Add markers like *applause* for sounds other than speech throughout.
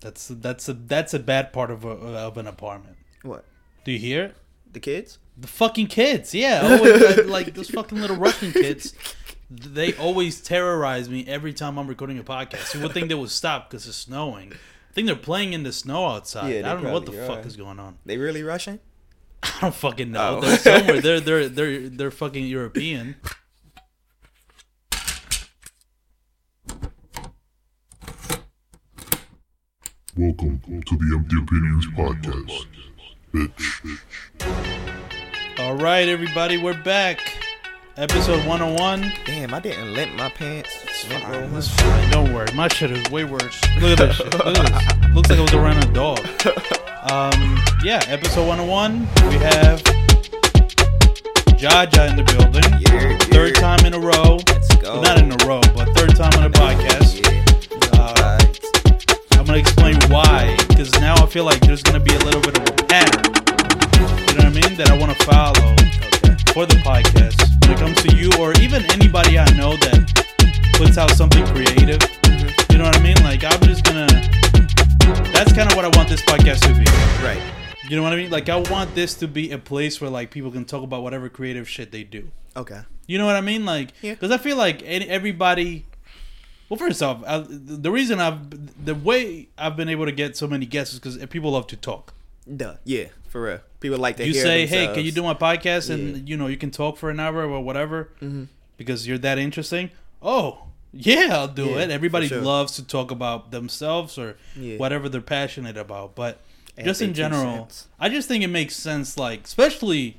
That's that's a that's a bad part of a, of an apartment. What? Do you hear? The kids? The fucking kids, yeah. Oh, always, like, those fucking little Russian kids. They always terrorize me every time I'm recording a podcast. You would think they would stop because it's snowing. I think they're playing in the snow outside. Yeah, I don't know what the probably fuck is going on. They really Russian? I don't fucking know. Oh. They're somewhere. They're they're they're they're fucking European. Welcome to the Empty Opinions Podcast, bitch. All right, everybody, we're back. Episode 101. Damn, I didn't lint my pants. Lint roll my- That's fine. Don't worry. My shit is way worse. Look at this shit. Look at this. Looks like I was around a dog. Um, yeah, episode 101. We have Jaja in the building. Yeah, Third time in a row. Let's go. Well, not in a row, but third time on a podcast. Yeah. Uh, I'm gonna explain why, because now I feel like there's gonna be a little bit of a pattern. You know what I mean? That I want to follow for the podcast when it comes to you or even anybody I know that puts out something creative. You know what I mean? Like I'm just gonna. That's kind of what I want this podcast to be. right. You know what I mean? Like I want this to be a place where like people can talk about whatever creative shit they do. Okay. You know what I mean? Like, Yeah. because I feel like any- everybody. Well, first off, I, the reason I've the way I've been able to get so many guests is because people love to talk. Duh. Yeah, for real. People like to You say, "Hey, can you do my podcast?" and Yeah. Mm-hmm. you know you can talk for an hour or whatever because you're that interesting. Oh, yeah, I'll do Yeah, it. Everybody sure. loves to talk about themselves or Yeah. whatever they're passionate about, but Add just in general. I just think it makes sense. Like, especially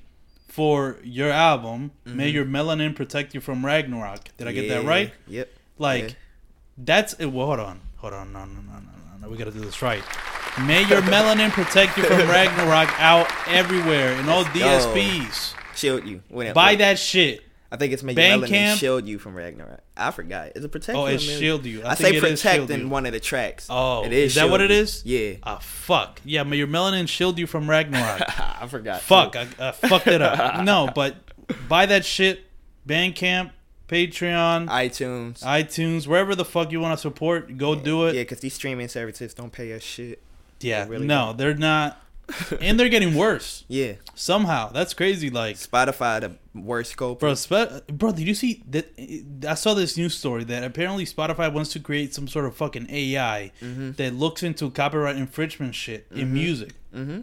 for your album, Mm-hmm. "May Your Melanin Protect You from Ragnarok." Did I get that right? Yep. Like. That's it. Well, hold on, hold on, no, no, no, no, no, no. We gotta do this right. May your melanin protect you from *laughs* Ragnarok out everywhere in all go. DSPs. Shield you. Wait, Buy wait. that shit. I think it's making melanin Bandcamp. shield you from Ragnarok. I forgot. Is it protect? Oh, it's melanin? shield you. I I, say it protect in you. one of the tracks. Oh, it is is. that what it is? you. Yeah. Ah, fuck. Yeah, may your melanin shield you from Ragnarok. *laughs* I forgot. fuck. I, I fucked it up. *laughs* No, but buy that shit. Bandcamp, Patreon, iTunes. iTunes, wherever the fuck you want to support, go do it. Yeah, because these streaming services don't pay us shit. Yeah, They really no, they're not, *laughs* and they're getting worse Yeah. somehow. That's crazy. Like, Spotify, the worst scope. bro, spe- bro, did you see that? I saw this news story that apparently Spotify wants to create some sort of fucking AI Mm-hmm. that looks into copyright infringement shit in music.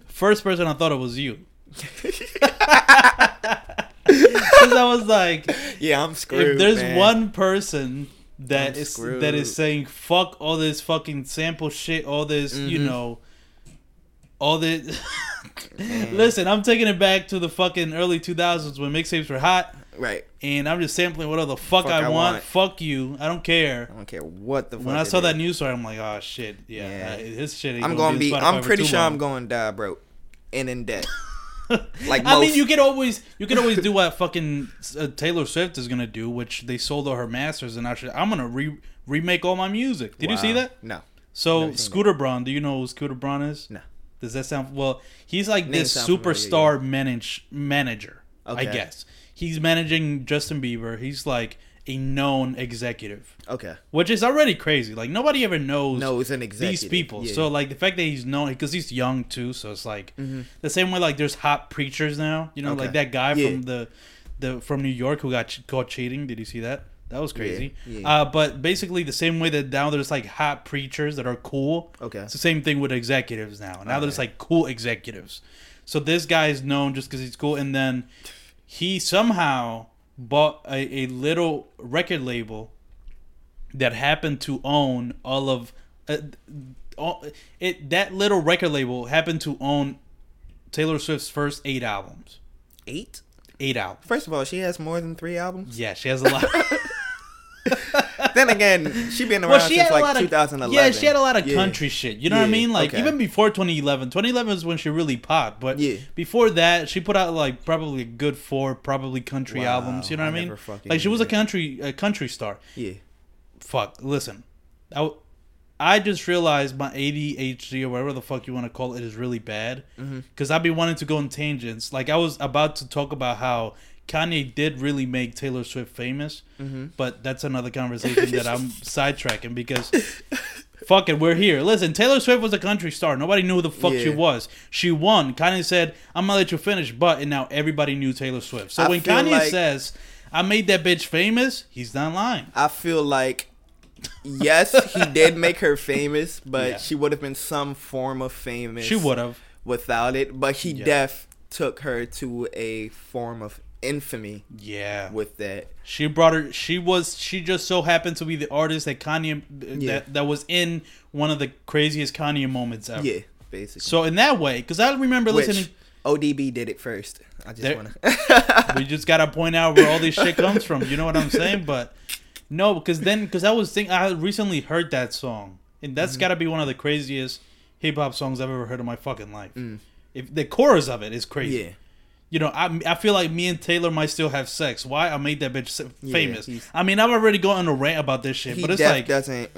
First person I thought it was you. *laughs* *laughs* Because I was like, Yeah, I'm screwed. if there's man. one person that I'm is screwed. that is saying fuck all this fucking sample shit, all this, you Mhm. know, all this. *laughs* Listen, I'm taking it back to the fucking early 2000s when mixtapes were hot, Right. and I'm just sampling whatever the fuck, Fuck I, I want. want. Fuck you. I don't care. I don't care what the fuck. When I saw that news story, I'm like, oh shit, yeah, Yeah. uh, his shit. Ain't I'm gonna gonna be. on I'm pretty sure I'm going to die broke and in debt. *laughs* *laughs* Like I mean, you could always you could always do what fucking uh, Taylor Swift is gonna do, which they sold all her masters, and actually, I'm gonna re- remake all my music. Did you see that? No. So Scooter Braun, do you know who Scooter Braun is? No. Does that sound well? He's like Name this familiar, superstar manage manager, I guess. He's managing Justin Bieber. He's like a known executive, Okay. which is already crazy. Like nobody ever knows No, it's an executive. these people. Yeah. So like the fact that he's known because he's young too. So it's like Mhm. the same way like there's hot preachers now. You know, Okay. like that guy Yeah. from the the from New York who got caught cheating. Did you see that? That was crazy. yeah. Uh, but basically the same way that now there's like hot preachers that are cool. Okay. It's the same thing with executives now. Now there's Okay. like cool executives. So this guy is known just because he's cool, and then he somehow bought a, a little record label that happened to own all of uh, all, it. That little record label happened to own Taylor Swift's first eight albums. Eight. Eight albums. First of all, she has more than three albums. Yeah, she has a lot. *laughs* then again, she been around well, she since like of 2011. yeah, she had a lot of Yeah. country shit. You know what I mean? Like okay. even before 2011. 2011 is when she really popped. But Yeah. before that, she put out like probably a good four probably country Wow, albums. You know what I mean? Like she was a country a country star. Yeah. Fuck, listen, I. w- I just realized my ADHD or whatever the fuck you want to call it is really bad Mm-hmm. because I've been wanting to go in tangents. Like I was about to talk about how Kanye did really make Taylor Swift famous, Mm-hmm. but that's another conversation that I'm *laughs* sidetracking because Fuck it, we're here. Listen, Taylor Swift was a country star. Nobody knew who the fuck she was. She won. Kanye said, "I'm gonna let you finish," but and now everybody knew Taylor Swift. So I when Kanye like- says, "I made that bitch famous," he's not lying. I feel like yes, he did make her famous, but Yeah. she would have been some form of famous. She would have. without it, but he Yeah. def took her to a form of infamy Yeah. with that. She brought her. She was. She just so happened to be the artist that Kanye Yeah. that that was in one of the craziest Kanye moments ever. Yeah, basically. So in that way, because I remember Which listening. ODB did it first. I just There- to. *laughs* *laughs* we just gotta point out where all this shit comes from. You know what I'm saying? *laughs* But no, because then because I was thinking I recently heard that song, and that's mm-hmm. gotta be one of the craziest hip hop songs I've ever heard in my fucking life. Mm. If the chorus of it is crazy, yeah, you know, I I feel like me and Taylor might still have sex. Why I made that bitch s- Yeah, famous? I mean, I've already gone on a rant about this shit, but it's def like, doesn't.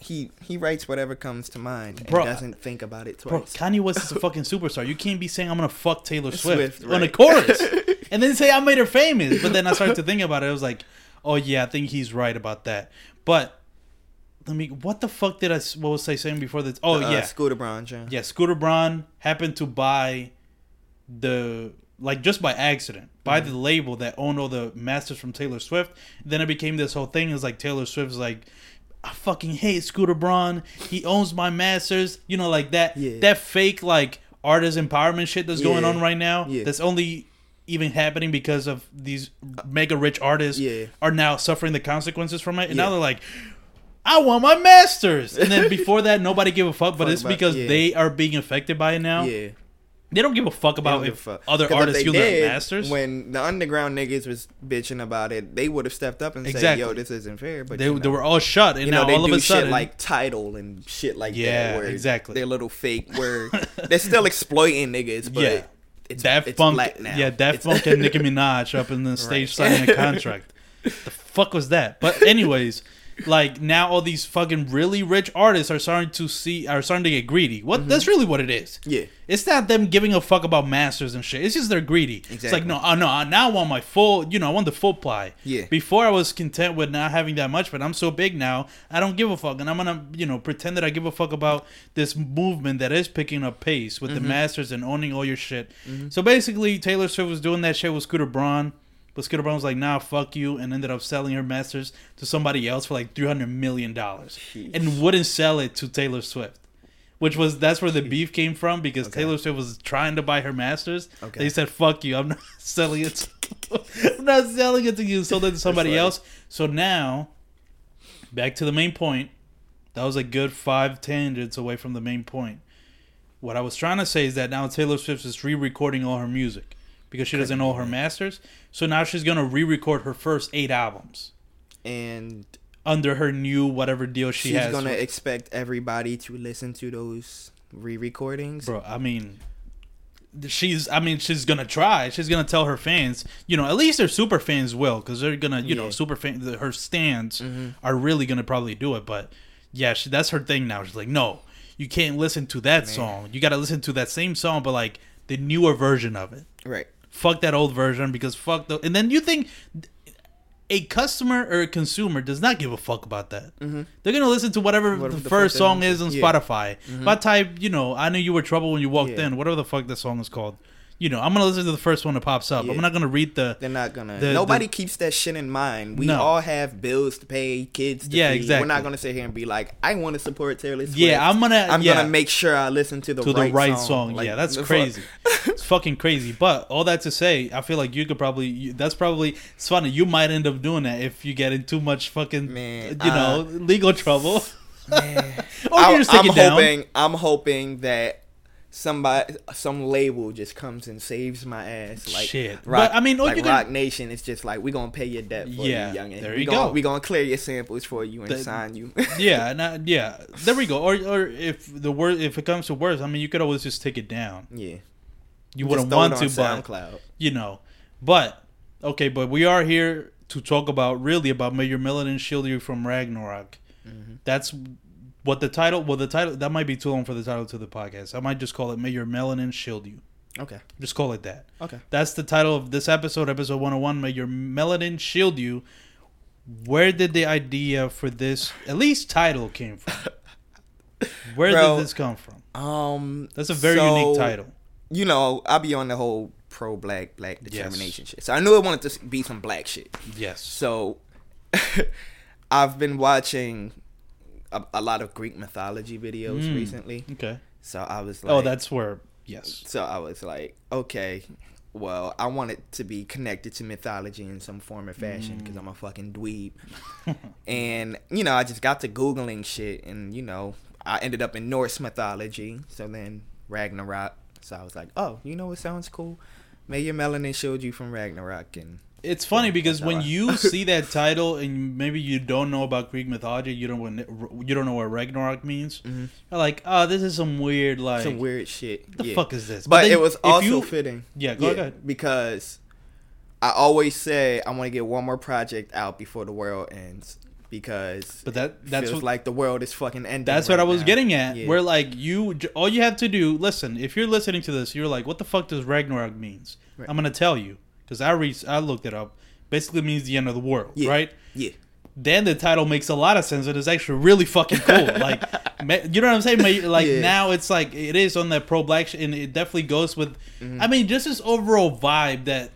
He he writes whatever comes to mind and doesn't think about it bro, twice. Kanye West is a fucking superstar. You can't be saying I'm gonna fuck Taylor Swift, Swift, on a right. chorus, *laughs* and then say I made her famous. But then I started to think about it. I was like, oh yeah, I think he's right about that. But let me. What the fuck did I? What was I saying before this? Oh Uh, yeah, Scooter Braun, John. yeah. Scooter Braun happened to buy the like just by accident by Mm-hmm. the label that owned all the masters from Taylor Swift. Then it became this whole thing. It's like Taylor Swift's like. I fucking hate Scooter Braun. He owns my masters. You know, like that. Yeah. That fake like artist empowerment shit that's going on right now. Yeah. That's only even happening because of these mega rich artists Yeah. are now suffering the consequences from it. And now they're like, I want my masters. And then *laughs* before that, nobody gave a fuck. But Fuck it's because yeah. they are being affected by it now. Yeah. They don't give a fuck about if fuck. other artists use their masters. When the underground niggas was bitching about it, they would have stepped up and Exactly. said, "Yo, this isn't fair." But they, you know, they were all shut, and you now know, they all of a sudden, like title and shit like Yeah, that. Where exactly. They're little fake. Where *laughs* they're still exploiting niggas, but Yeah. it's Daft it's now. yeah, It's- Punk and Nicki *laughs* Minaj up in the stage Right. signing a *laughs* contract. the fuck was that? But anyways, like now all these fucking really rich artists are starting to see are starting to get greedy. What that's really what it is. Mm-hmm. Yeah. It's not them giving a fuck about masters and shit. It's just they're greedy. Exactly. It's like no, uh, no, uh, now I want my full. You know, I want the full ply. Yeah. Before I was content with not having that much, but I'm so big now, I don't give a fuck, and I'm gonna you know pretend that I give a fuck about this movement that is picking up pace with the masters and owning all your shit. So basically, Taylor Swift was doing that shit with Scooter Braun. But Scooter Braun was like, "Nah, fuck you," and ended up selling her masters to somebody else for like three hundred million dollars, Jeez. and wouldn't sell it to Taylor Swift which was that's where the beef came from because Okay. Taylor Swift was trying to buy her masters. Okay. They said, "Fuck you! I'm not *laughs* selling it. To, I'm not selling it to you. Sold it to somebody else." So now, back to the main point. That was a good five tangents away from the main point. What I was trying to say is that now Taylor Swift is re-recording all her music because she doesn't know her masters. So now she's gonna re-record her first eight albums and under her new whatever deal she she's has. She's gonna with- expect everybody to listen to those re-recordings. bro i mean she's i mean she's gonna try she's gonna tell her fans you know at least her super fans will because they're gonna you know super fans her stands Mhm. are really gonna probably do it but yeah she, that's her thing now she's like no you can't listen to that song you gotta listen to that same song but like the newer version of it Right. Fuck that old version because fuck the and then you think a customer or a consumer does not give a fuck about that. They're gonna listen to whatever, Whatever the the first song is on yeah. Spotify. If I type, you know, I knew you were trouble when you walked Yeah. in, whatever the fuck the song is called. You know, I'm gonna listen to the first one that pops up. Yeah. I'm not gonna read the They're not gonna. The- nobody the- keeps that shit in mind. We No. all have bills to pay, kids to Yeah, feed. exactly. We're not gonna sit here and be like, I want to support Taylor Swift. Yeah, I'm gonna- I'm yeah. gonna make sure I listen to the to right the right song. song. Like, yeah, that's crazy. *laughs* it's fucking crazy. But all that to say, I feel like you could probably. You, that's probably. It's funny. You might end up doing that if you get in too much fucking, Man, you know, legal trouble. Man. *laughs* or you I'm, just take I'm it down. hoping. I'm hoping that somebody, some label just comes and saves my ass. Like Shit. Rock, But, I mean, like can- Roc Nation it's just like we're gonna pay your debt for Yeah, you, youngin. there we you gonna, go. We gonna clear your samples for you and The- sign you. *laughs* yeah, *laughs* and I, yeah. There we go. Or, or if the word, if it comes to worse, I mean, you could always just take it down. yeah. You Just wouldn't want to, on but SoundCloud. you know. But okay, but we are here to talk about really about May Your Melanin shield you from Ragnarok. Mm-hmm. That's what the title. Well, the title that might be too long for the title to the podcast. I might just call it May Your Melanin Shield You. Okay. Just call it that. Okay. That's the title of this episode, episode 101. May Your Melanin Shield You. Where did the idea for this, at least title, came from? *laughs* Where Bro. did this come from? Um, That's a very so, unique title. You know, I'll be on the whole pro black black determination shit. So I knew I wanted to be some black shit. Yes. So *laughs* I've been watching a, a lot of Greek mythology videos Mm. recently. Okay. So I was like, Oh, that's where. Yes. So I was like, okay, well, I want it to be connected to mythology in some form or fashion because I'm a fucking dweeb. *laughs* and, you know, I just got to Googling shit and, you know, I ended up in Norse mythology. So then Ragnarok. So I was like, oh, you know what sounds cool? Maybe your melanin showed you from Ragnarok. And It's funny because when you *laughs* see that title and maybe you don't know about Greek mythology, you don't know- you don't know what Ragnarok means. Mhm. You're like, oh, this is some weird like. some weird shit. the yeah. fuck is this? But, then it was also you- fitting. Yeah, go ahead. Because I always say I want to get one more project out before the world ends. Because But that that's feels what like the world is fucking ending. That's what I was now. getting at. Yeah. Where like you, all you have to do. Listen, if you're listening to this, you're like, "What the fuck does Ragnarok means?" Right. I'm gonna tell you because I re- I looked it up. Basically means the end of the world, Yeah. right? Yeah. Then the title makes a lot of sense and it's actually really fucking cool. *laughs* like, you know what I'm saying? Like Yeah. now it's like it is on that pro black shit, and it definitely goes with. Mm-hmm. I mean, just this overall vibe that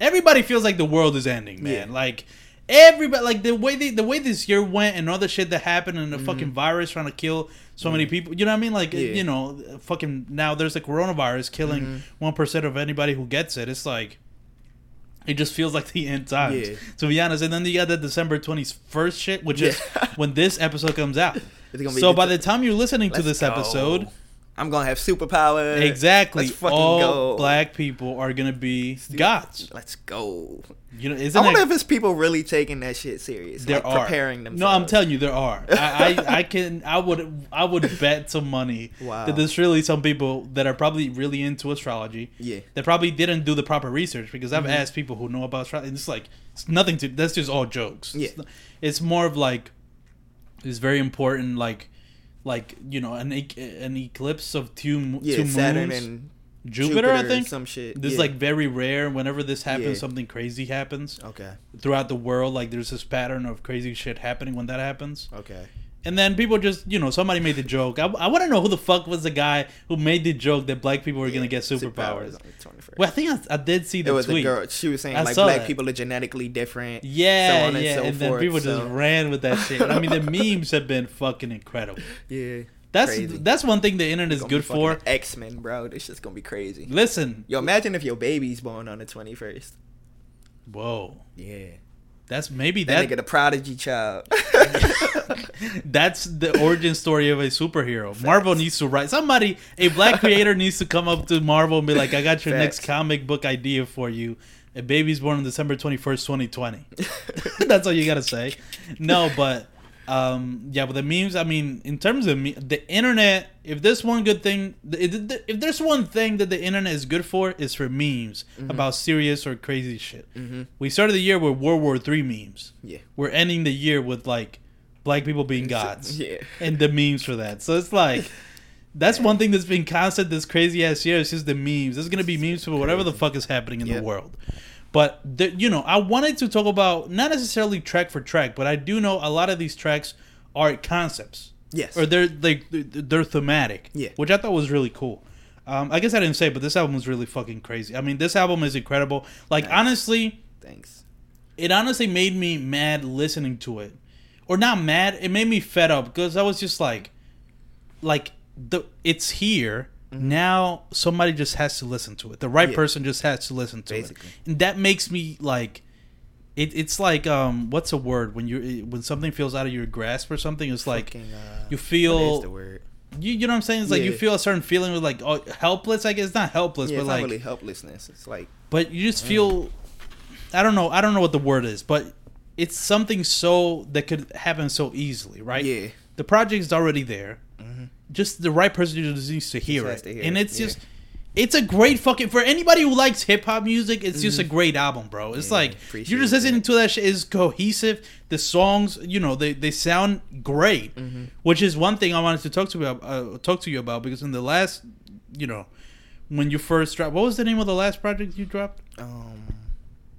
everybody feels like the world is ending, man. Yeah. Like everybody, like the way they, the way this year went, and all the shit that happened, and the fucking virus trying to kill so many people. You know what I mean? Like Mm-hmm. Yeah. you know, fucking now there's a coronavirus killing one of anybody who gets it. It's like. It just feels like the end times, Yeah. to be honest. And then you got the December twenty first shit, which is when this episode comes out. It's gonna be So by the time you're listening to Let's this go. episode, I'm gonna have superpowers. exactly, Let's fucking all go. black people are gonna be gods. Let's go. You know, I isn't wonder it? if it's people really taking that shit serious. There like are preparing themselves. No, I'm telling you, there are. I, I, *laughs* I can, I would, I would bet some money Wow. that there's really some people that are probably really into astrology. Yeah. Mm-hmm. That probably didn't do the proper research because I've asked people who know about astrology, and it's like it's nothing to. That's just all jokes. Yeah. It's, it's more of like, it's very important, like, like you know, an an eclipse of two Yeah, two moons. And Jupiter, I think. some shit. This is like very rare. Whenever this happens, Yeah. something crazy happens okay, throughout the world. Like there's this pattern of crazy shit happening when that happens. okay. And then people just, you know, somebody made the joke. I, I want to know who the fuck was the guy who made the joke that black people were Yeah, gonna get superpowers. on the 21st. Well, I think I, I did see the it was tweet. a girl. She was saying I like black that. people are genetically different. Yeah, so on and yeah, so and then forth, people just ran with that shit. I mean, the *laughs* memes have been fucking incredible. *laughs* Yeah, That's Crazy. that's one thing the internet is good for. X Men, bro. This shit's gonna be crazy. Listen, Yo, imagine if your baby's born on the 21st. whoa, Yeah, that's maybe that that nigga the prodigy child. *laughs* that's the origin story of a superhero. Marvel needs to write somebody. A black creator needs to come up to Marvel and be like, "I got your next comic book idea for you." A baby's born on December twenty first, twenty twenty. *laughs* That's all you gotta say. No, but um, yeah, but the memes. I mean, in terms of me, the internet. If there's one good thing, if there's one thing that the internet is good for, is for memes Mm-hmm. about serious or crazy shit. We started the year with World War Three memes. yeah, We're ending the year with like black people being gods *laughs* yeah. and the memes for that. So it's like *laughs* that's one thing that's been constant this crazy ass year. It's just the memes. There's gonna be memes for whatever the fuck is happening in Yep. the world. But the, you know, I wanted to talk about not necessarily track for track, but I do know a lot of these tracks are concepts Yes. or they're like they're thematic. Yeah. which I thought was really cool. Um, I guess I didn't say, but this album was really fucking crazy. I mean, this album is incredible. Like Nice. honestly, Thanks. it honestly made me mad listening to it or not mad it made me fed up because i was just like like the it's here now somebody just has to listen to it the right Mm-hmm. Yeah. person just has to listen to Basically. it and that makes me like it, it's like um what's a word when you when something feels out of your grasp or something it's like Fucking, uh, you feel- is the word? you, you know what i'm saying it's like you feel a certain feeling with like oh, helpless i guess not helpless Yeah, but it's like really helplessness. It's like but you just feel i don't know i don't know what the word is but it's something so that could happen so easily right yeah, the project's already there just the right person just needs to hear, it. to hear and it, it's yeah. just it's a great fucking for anybody who likes hip-hop music it's just a great album bro it's Mm-hmm. Yeah, like you're just that. listening to that shit is cohesive the songs you know they, they sound great Mm-hmm. which is one thing i wanted to talk to you about uh, talk to you about because in the last you know when you first dropped what was the name of the last project you dropped um,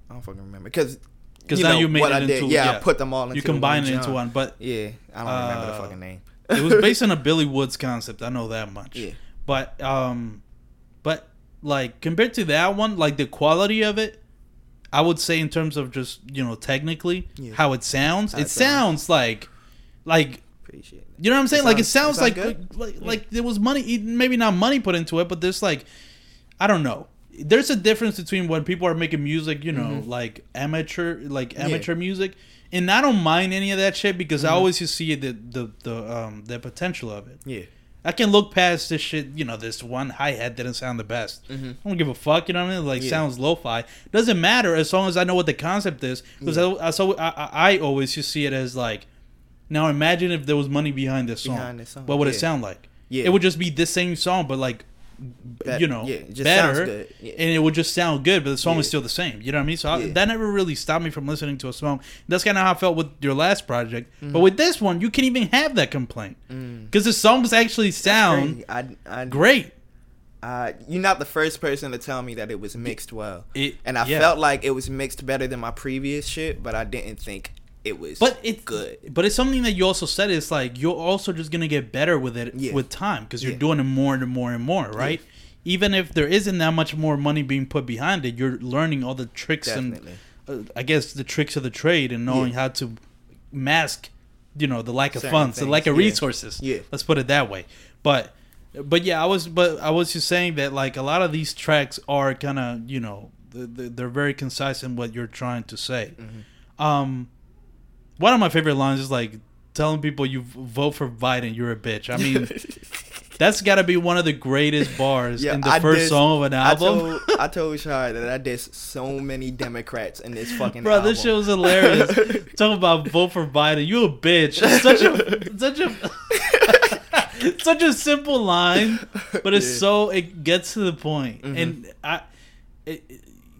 I don't fucking remember because. Because now you made what it I did. into- Yeah, yeah. I put them all into you combine it into one but Yeah, I don't remember the Uh, fucking name. It was based on a Billy Woods concept. I know that much. Yeah. But um, but like compared to that one, like the quality of it, I would say in terms of just you know technically Yeah. how it sounds, How it it sounds. sounds like like Appreciate you know what I'm saying? like it sounds- sounds it like sounds like, like there was money, maybe not money put into it, but there's like I don't know. There's a difference between when people are making music, you know, like amateur, like amateur music, and I don't mind any of that shit because I always just see the the the um the potential of it. Yeah. I can look past this shit. You know, this one hi hat didn't sound the best. I don't give a fuck. You know what I mean? Like Yeah. sounds lo-fi. Doesn't matter as long as I know what the concept is. Because I, I, so I, I always just see it as like, now imagine if there was money behind this song. Behind this song, What would it sound like? Yeah. It would just be the same song, but like, You know, yeah, it just better, sounds good. Yeah. and it would just sound good, but the song is still the same. You know what I mean? So I, that never really stopped me from listening to a song. That's kind of how I felt with your last project. Mm-hmm. But with this one, you can't even have that complaint Mm. because the songs actually sound I, I, great. Uh, you're not the first person to tell me that it was mixed well, It- and I yeah. felt like it was mixed better than my previous shit, but I didn't think it was. But it's good. But it's something that you also said. It's like you're also just gonna get better with it Yeah. with time because you're Yeah. doing it more and more and more, right? Even if there isn't that much more money being put behind it, you're learning all the tricks Definitely. and uh, I guess the tricks of the trade and knowing Yeah. how to mask, you know, the lack of Certain funds, the lack of resources. Yeah. let's put it that way. But but yeah, I was but I was just saying that like a lot of these tracks are kind of you know th- th- they're very concise in what you're trying to say. Mm-hmm. Um, one of my favorite lines is like telling people you vote for Biden, you're a bitch. I mean, *laughs* that's got to be one of the greatest bars Yeah, in the I first dissed- song of an I album. told *laughs* I told Shar that I dissed so many Democrats in this fucking Bro, album. this shit was hilarious. *laughs* Talking about vote for Biden, you a bitch. It's such a such a such a simple line, but it's Yeah. so it gets to the point. And mm-hmm. I, it-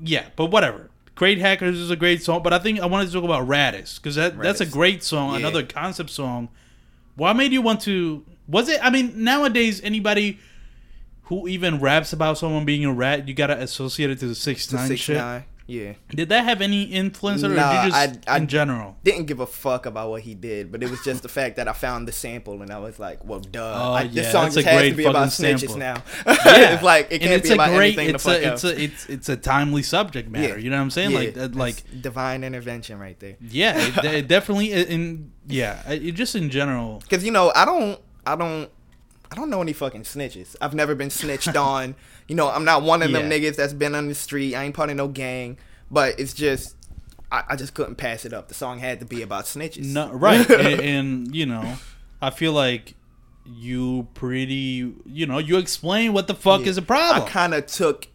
yeah, but whatever. Great Hackers is a great song, but I think I wanted to talk about Radis because that that's a great song, Yeah. another concept song. What made you want to? Was it? I mean, nowadays anybody who even raps about someone being a rat, you gotta associate it to the six nine shit. nine. Yeah. Did that have any influence, or Nah, did you just I- I- in general? Didn't give a fuck about what he did, but it was just the fact that I found the sample and I was like, "Well, duh! Oh, I, yeah, this song just has to be about fucking snitches sample. now." *laughs* Yeah, it's like it can't be about anything It's a, it's a it's it's a timely subject matter. Yeah. You know what I'm saying? Yeah, like uh, like divine intervention right there. yeah, it, *laughs* it definitely in yeah, it, just in general. Because you know, I don't, I don't, I don't know any fucking snitches. I've never been snitched *laughs* on. You know, I'm not one of them Yeah. niggas that's been on the street. I ain't part of no gang. But it's just, I, I just couldn't pass it up. The song had to be about snitches. No, right, *laughs* and, and you know, I feel like you pretty you know you explain what the fuck Yeah. is a problem. I kind of took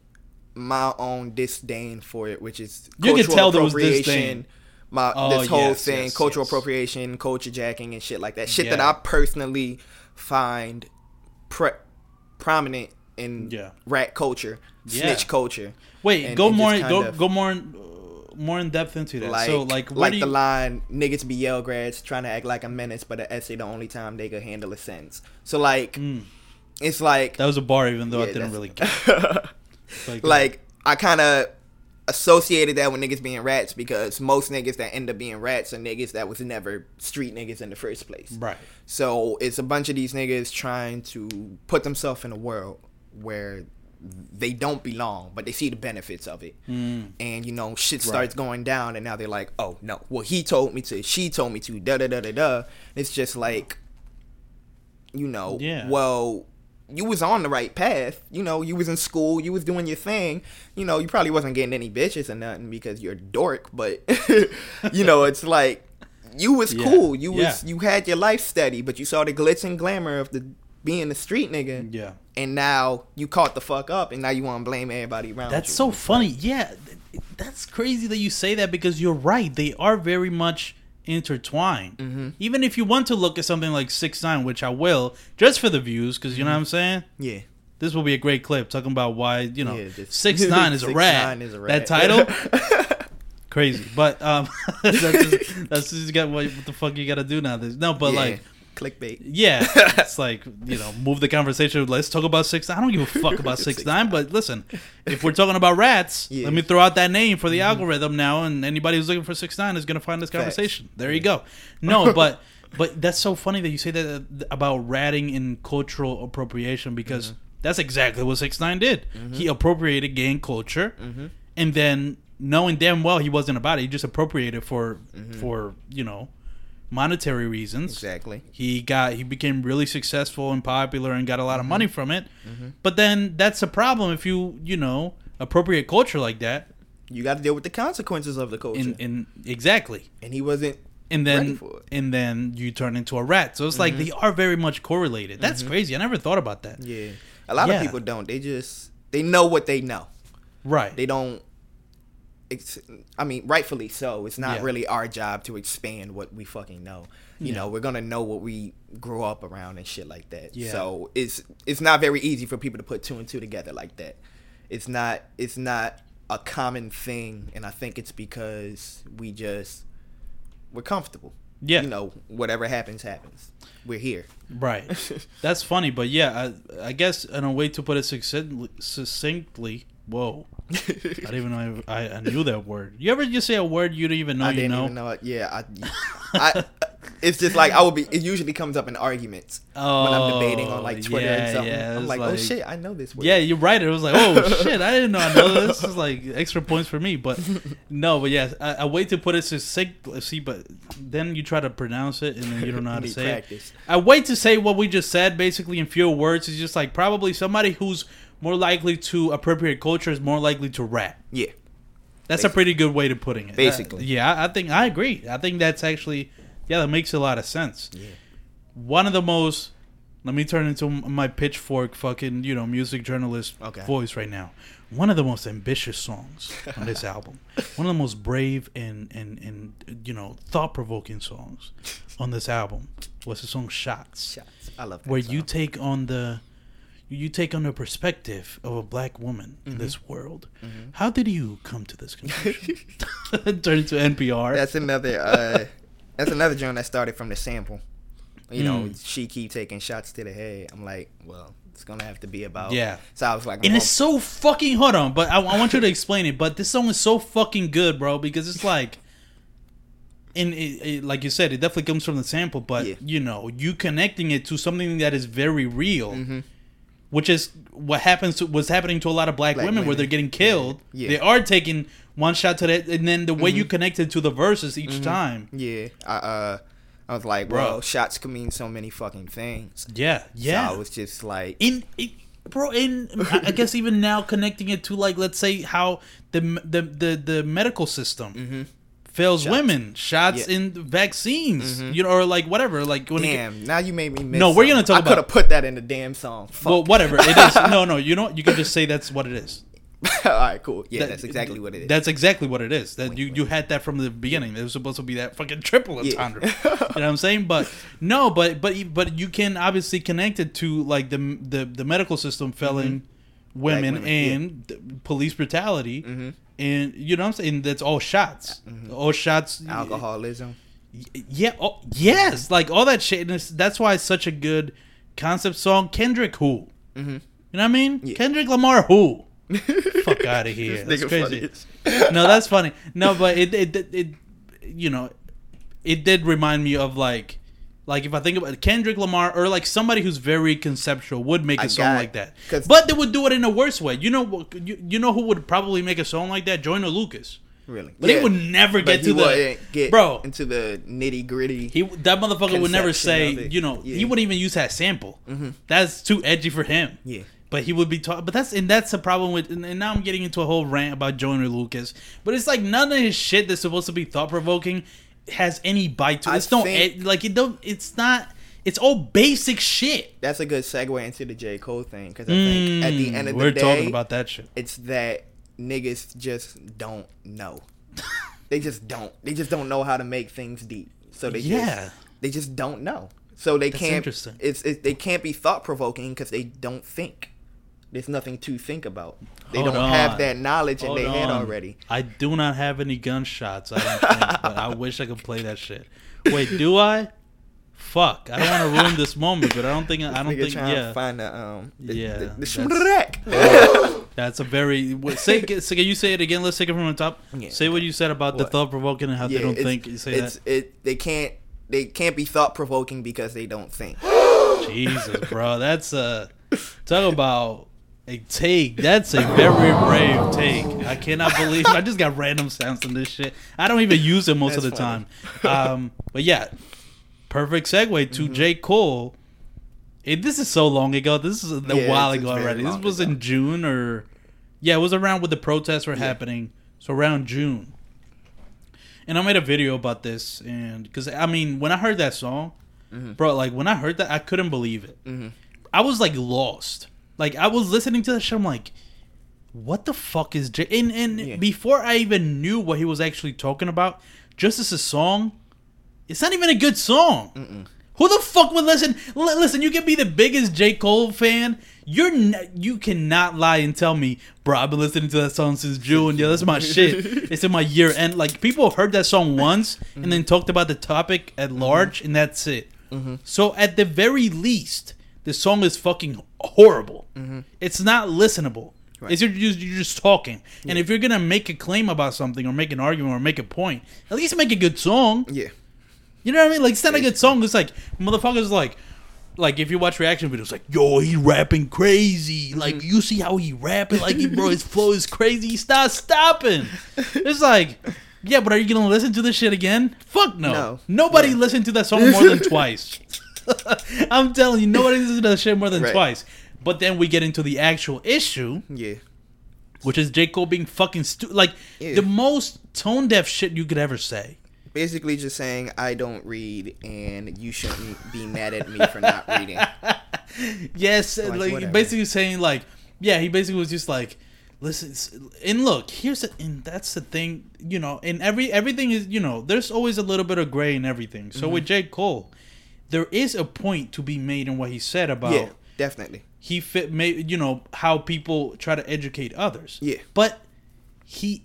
my own disdain for it, which is You could cultural tell there was disdain. My Oh, this whole yes, thing, yes, cultural yes. appropriation, culture jacking, and shit like that. Shit that I personally find pre- prominent in Yeah. rat culture, Yeah. snitch culture. Wait, go more go go more in- uh, more in depth into that. Like, so like like the you, line, niggas be Yale grads trying to act like a menace, but an essay the only time they could handle a sentence. So like, Mm. it's like that was a bar, even though I didn't really *laughs* get. Like, like I kind of associated that with niggas being rats because most niggas that end up being rats are niggas that was never street niggas in the first place. right. So it's a bunch of these niggas trying to put themselves in a world where they don't belong, but they see the benefits of it. Mm. And you know, shit starts going down, and now they're like, "Oh no, well he told me to, she told me to, da da da da da." It's just like, you know, Yeah. well, you was on the right path. You know, you was in school, you was doing your thing. You know, you probably wasn't getting any bitches or nothing because you're a dork, but *laughs* you know, it's like you was Yeah. cool. You was Yeah. you had your life steady, but you saw the glitz and glamour of the being the street nigga. Yeah. And now you caught the fuck up, and now you want to blame everybody around. That's you. so funny. Yeah, that's crazy that you say that because you're right. They are very much intertwined. Mm-hmm. Even if you want to look at something like Six Nine, which I will, just for the views, because you know what I'm saying. Yeah. This will be a great clip talking about why you know Yeah, Six *laughs* Nine is a 6ix9ine rat. is a That title, *laughs* crazy. But um, *laughs* that's just, that's just got what, what the fuck you got to do now. This No, but yeah. like. Clickbait. Yeah, *laughs* it's like you know, move the conversation. Let's talk about six. I don't give a fuck *laughs* about six nine. But listen, if we're talking about rats, Yeah. let me throw out that name for the algorithm now, and anybody who's looking for six nine is gonna find this Facts. conversation. There you go. No, *laughs* but But that's so funny that you say that uh, about ratting in cultural appropriation because Mm-hmm. that's exactly what Six Nine did. He appropriated gang culture, Mm-hmm. and then knowing damn well he wasn't about it, he just appropriated for for you know monetary reasons. Mm-hmm. Exactly. He got he became really successful and popular and got a lot of Mm-hmm. money from it. But then that's a problem if you you know appropriate culture like that. You got to deal with the consequences of the culture. In in exactly. and he wasn't. and then for it. and then you turn into a rat. So it's like they are very much correlated. That's crazy. I never thought about that. Yeah. A lot Yeah. of people don't. They just they know what they know. Right. They don't. It's, I mean, rightfully so. It's not Yeah. really our job to expand what we fucking know. You Yeah. know, we're gonna know what we grew up around and shit like that. Yeah. So it's it's not very easy for people to put two and two together like that. It's not it's not a common thing, and I think it's because we just we're comfortable. Yeah. You know, whatever happens, happens. We're here. right. *laughs* That's funny, but yeah, I, I guess in a way to put it succinctly, succinctly whoa. *laughs* I didn't even know I, I knew that word. You ever just say a word you don't even know I you didn't know? even know it. Yeah, I, *laughs* I, it's just like I will be. It usually comes up in arguments when I'm debating on like Oh, Twitter yeah, and something. yeah, I'm it's like, oh shit, I know this word. Yeah, you're right. It was like, oh *laughs* shit, I didn't know I know this. Is like extra points for me. But no, but yeah, a, a way to put it succinctly. See, but then you try to pronounce it and then you don't know how to say practice. it. A way to say what we just said, basically in fewer words, is just like probably somebody who's more likely to appropriate culture is more likely to rap. Yeah, That's a pretty good way to putting it. Basically. Uh, yeah, I think I agree. I think that's actually yeah, that makes a lot of sense. Yeah. One of the most let me turn into my pitchfork fucking, you know, music journalist Okay. voice right now. One of the most ambitious songs on this *laughs* album. One of the most brave and and and you know, thought-provoking songs on this album was the song Shots shots. I love that. where song. you take on the you take on the perspective of a black woman Mm-hmm. in this world. How did you come to this conclusion? *laughs* *laughs* Turn to NPR. That's another. uh That's another joint that started from the sample. You know, Mm. she keep taking shots to the head. I'm like, well, it's gonna have to be about. Yeah. So I was like, and it's so fucking hold on, but I, I want you to explain it. But this song is so fucking good, bro, because it's like, and it, it, like you said, it definitely comes from the sample, but Yeah. you know, you connecting it to something that is very real, Mm-hmm. Which is what happens to what's happening to a lot of black, Black women, where they're getting killed. Yeah. They are taking one shot to that, and then the way you mm-hmm. connect it to the verses each mm-hmm. time. yeah. I uh, I was like, Bro. bro, shots can mean so many fucking things. Yeah, yeah. So I was just like, in it, bro in I guess even now connecting it to like let's say how the the the, the medical system mm-hmm. Fails Mm-hmm. Shots. women shots Yeah. in vaccines you know or like whatever like when it, damn. Now you made me miss. No, we're gonna talk I could have put that in the damn song. Fuck. well whatever it is no no you know what? you can just say that's what it is *laughs* All right, cool. Yeah, That- that's exactly what it is. That's exactly what it is. That you, you had that from the beginning. It was supposed to be that fucking triple Yeah. entendre. *laughs* you know what I'm saying? But no, but but but you can obviously connect it to like the the, the medical system failing women, Mm-hmm. women, yeah. and th- police brutality, Mhm. And you know what I'm saying. That's all shots. All shots. Alcoholism. Yeah. Oh, yes. Like all that shit. And it's, that's why it's such a good concept song. Kendrick who? Mhm. You know what I mean? Yeah. Kendrick Lamar who? *laughs* Fuck out of here. That's crazy. no, that's funny. No, but it, it it it you know, it did remind me of like like if I think about Kendrick Lamar or like somebody who's very conceptual would make a I song like that, But they would do it in a worse way. You know you, you know who would probably make a song like that? Joyner Lucas. Really? But he would never But get to the get bro. into the nitty gritty. He that motherfucker would never say, you know, Yeah. he wouldn't even use that sample. Mm-hmm. That's too edgy for him. Yeah. But he would be taught. But that's and that's the problem with. And, and now I'm getting into a whole rant about Joyner Lucas. But it's like none of his shit that's supposed to be thought provoking has any bite to it. I It's no think- like it don't. It's not. It's all basic shit. That's a good segue into the J Cole thing because I think at the end of Mm, we're the day, talking about that shit. it's that niggas just don't know. *laughs* they just don't. They just don't know how to make things deep. So they Yeah. just they just don't know. So they That's can't. interesting. It's it, they can't be thought provoking because they don't think. There's nothing to think about. They Hold don't on. have that knowledge in Hold their head on. already. I do not have any gunshots. I don't think, but I *laughs* wish I could play that shit. Wait, do I? Fuck! I don't want to ruin this moment, but I don't think I don't think yeah. to find the um the, Yeah, the, the that's-. *laughs* That's a very what- say. Can you say it again? Let's take it from the top. Yeah, say what you said about the thought provoking and how they don't think. You say it's that. it they can't they can't be thought provoking because they don't think. *gasps* Jesus, bro, that's a talk about a take. That's a very brave take. I cannot believe I just got random sounds in this shit. I don't even use it most of the That's time. *laughs* Um, but yeah, perfect segue Mm-hmm. to J Cole. It, this is so long ago. This is a Yeah, while ago already. This was ago. in June or yeah, it was around when the protests were happening. So around June. And I made a video about this, and because I mean, when I heard that song, Mm-hmm. bro, like when I heard that, I couldn't believe it. Mhm. I was like lost. Like I was listening to that shit. I'm like, what the fuck is J? And and Yeah. before I even knew what he was actually talking about, just as a song, it's not even a good song. Who the fuck would listen? L- listen, you can be the biggest J Cole fan. You're n- you cannot lie and tell me, bro. I've been listening to that song since June. Yeah, that's my shit. *laughs* It's in my year end. Like people have heard that song once and mm-hmm. then talked about the topic at mm-hmm. large, and that's it. Mm-hmm. So at the very least, the song is fucking horrible. It's not listenable. It's you're just, you're just talking. And if you're gonna make a claim about something or make an argument or make a point, at least make a good song. Yeah. You know what I mean? Like it's not a good song. It's like motherfuckers like like if you watch reaction videos, like yo, he's rapping crazy. Mm-hmm. Like you see how he rapping, like he, bro, his *laughs* flow is crazy. He's not stopping. It's like, yeah, but are you gonna listen to this shit again? Fuck no. No. Nobody Yeah. listened to that song more than twice. *laughs* *laughs* I'm telling you, nobody listens to that shit more than Right. twice. But then we get into the actual issue, Yeah. which is J. Cole being fucking stupid. Like Yeah. the most tone deaf shit you could ever say. Basically, just saying I don't read, and you shouldn't be mad at me for not reading. *laughs* Yes, Like, like, basically saying like, yeah, he basically was just like, listen, and look, here's the, and that's the thing, you know, and every everything is, you know, there's always a little bit of gray in everything. So Mm-hmm. with J Cole, there is a point to be made in what he said about Yeah, definitely. he fit, made, you know, how people try to educate others. Yeah. but he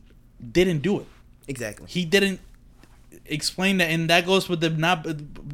didn't do it. Exactly. He didn't explain that, and that goes with the not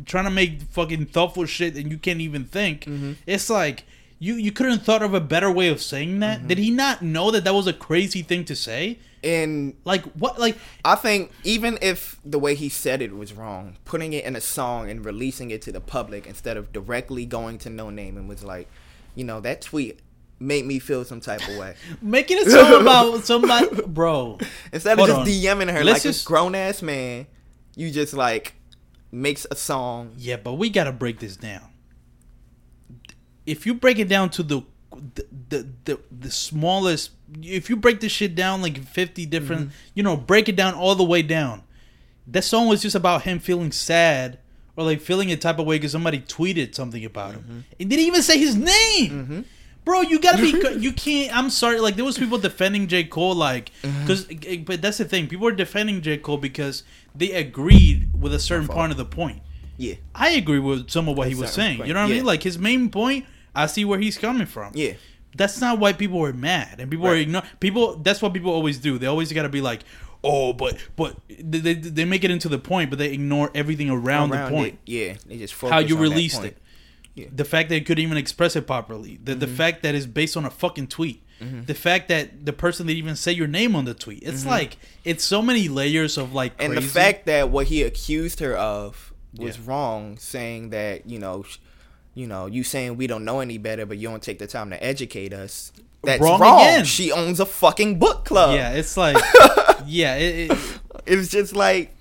trying to make fucking thoughtful shit, and you can't even think. Mm-hmm. It's like you you couldn't thought of a better way of saying that. Mm-hmm. Did he not know that that was a crazy thing to say? And Like what? Like I think even if the way he said it was wrong, putting it in a song and releasing it to the public instead of directly going to Noname and was like, you know, that tweet made me feel some type of way. *laughs* making a song about somebody, *laughs* bro. Instead of just on. DMing her Let's like just- a grown ass man, you just like makes a song. Yeah, but we gotta break this down. If you break it down to the the the the, the smallest, if you break this shit down like fifty different, you know, break it down all the way down. That song was just about him feeling sad or like feeling a type of way because somebody tweeted something about him. It didn't even say his name. Bro, you gotta be. *laughs* You can't. I'm sorry. Like there was people defending J Cole, like because. Eh, but that's the thing. People are defending J Cole because they agreed with a certain part of the point. Yeah. I agree with some of what he was saying. point, You know what I mean? Like his main point, I see where he's coming from. Yeah. That's not why people are mad and people are Right. ignore people. That's what people always do. They always got to be like, oh, but but they, they, they make it into the point, but they ignore everything around, Around the point. it, yeah. They just focus How you that released it. Yeah. The fact that it couldn't even express it properly. The the Mm-hmm. fact that it's based on a fucking tweet. The fact that the person didn't even say your name on the tweet. It's like it's so many layers of like Mm-hmm. And the fact that what he accused her of was Yeah. wrong, saying that you know, sh- you know, you saying we don't know any better, but you don't take the time to educate us. That's Wrong wrong. again. She owns a fucking book club. yeah, it's like *laughs* yeah, it, it, it's just like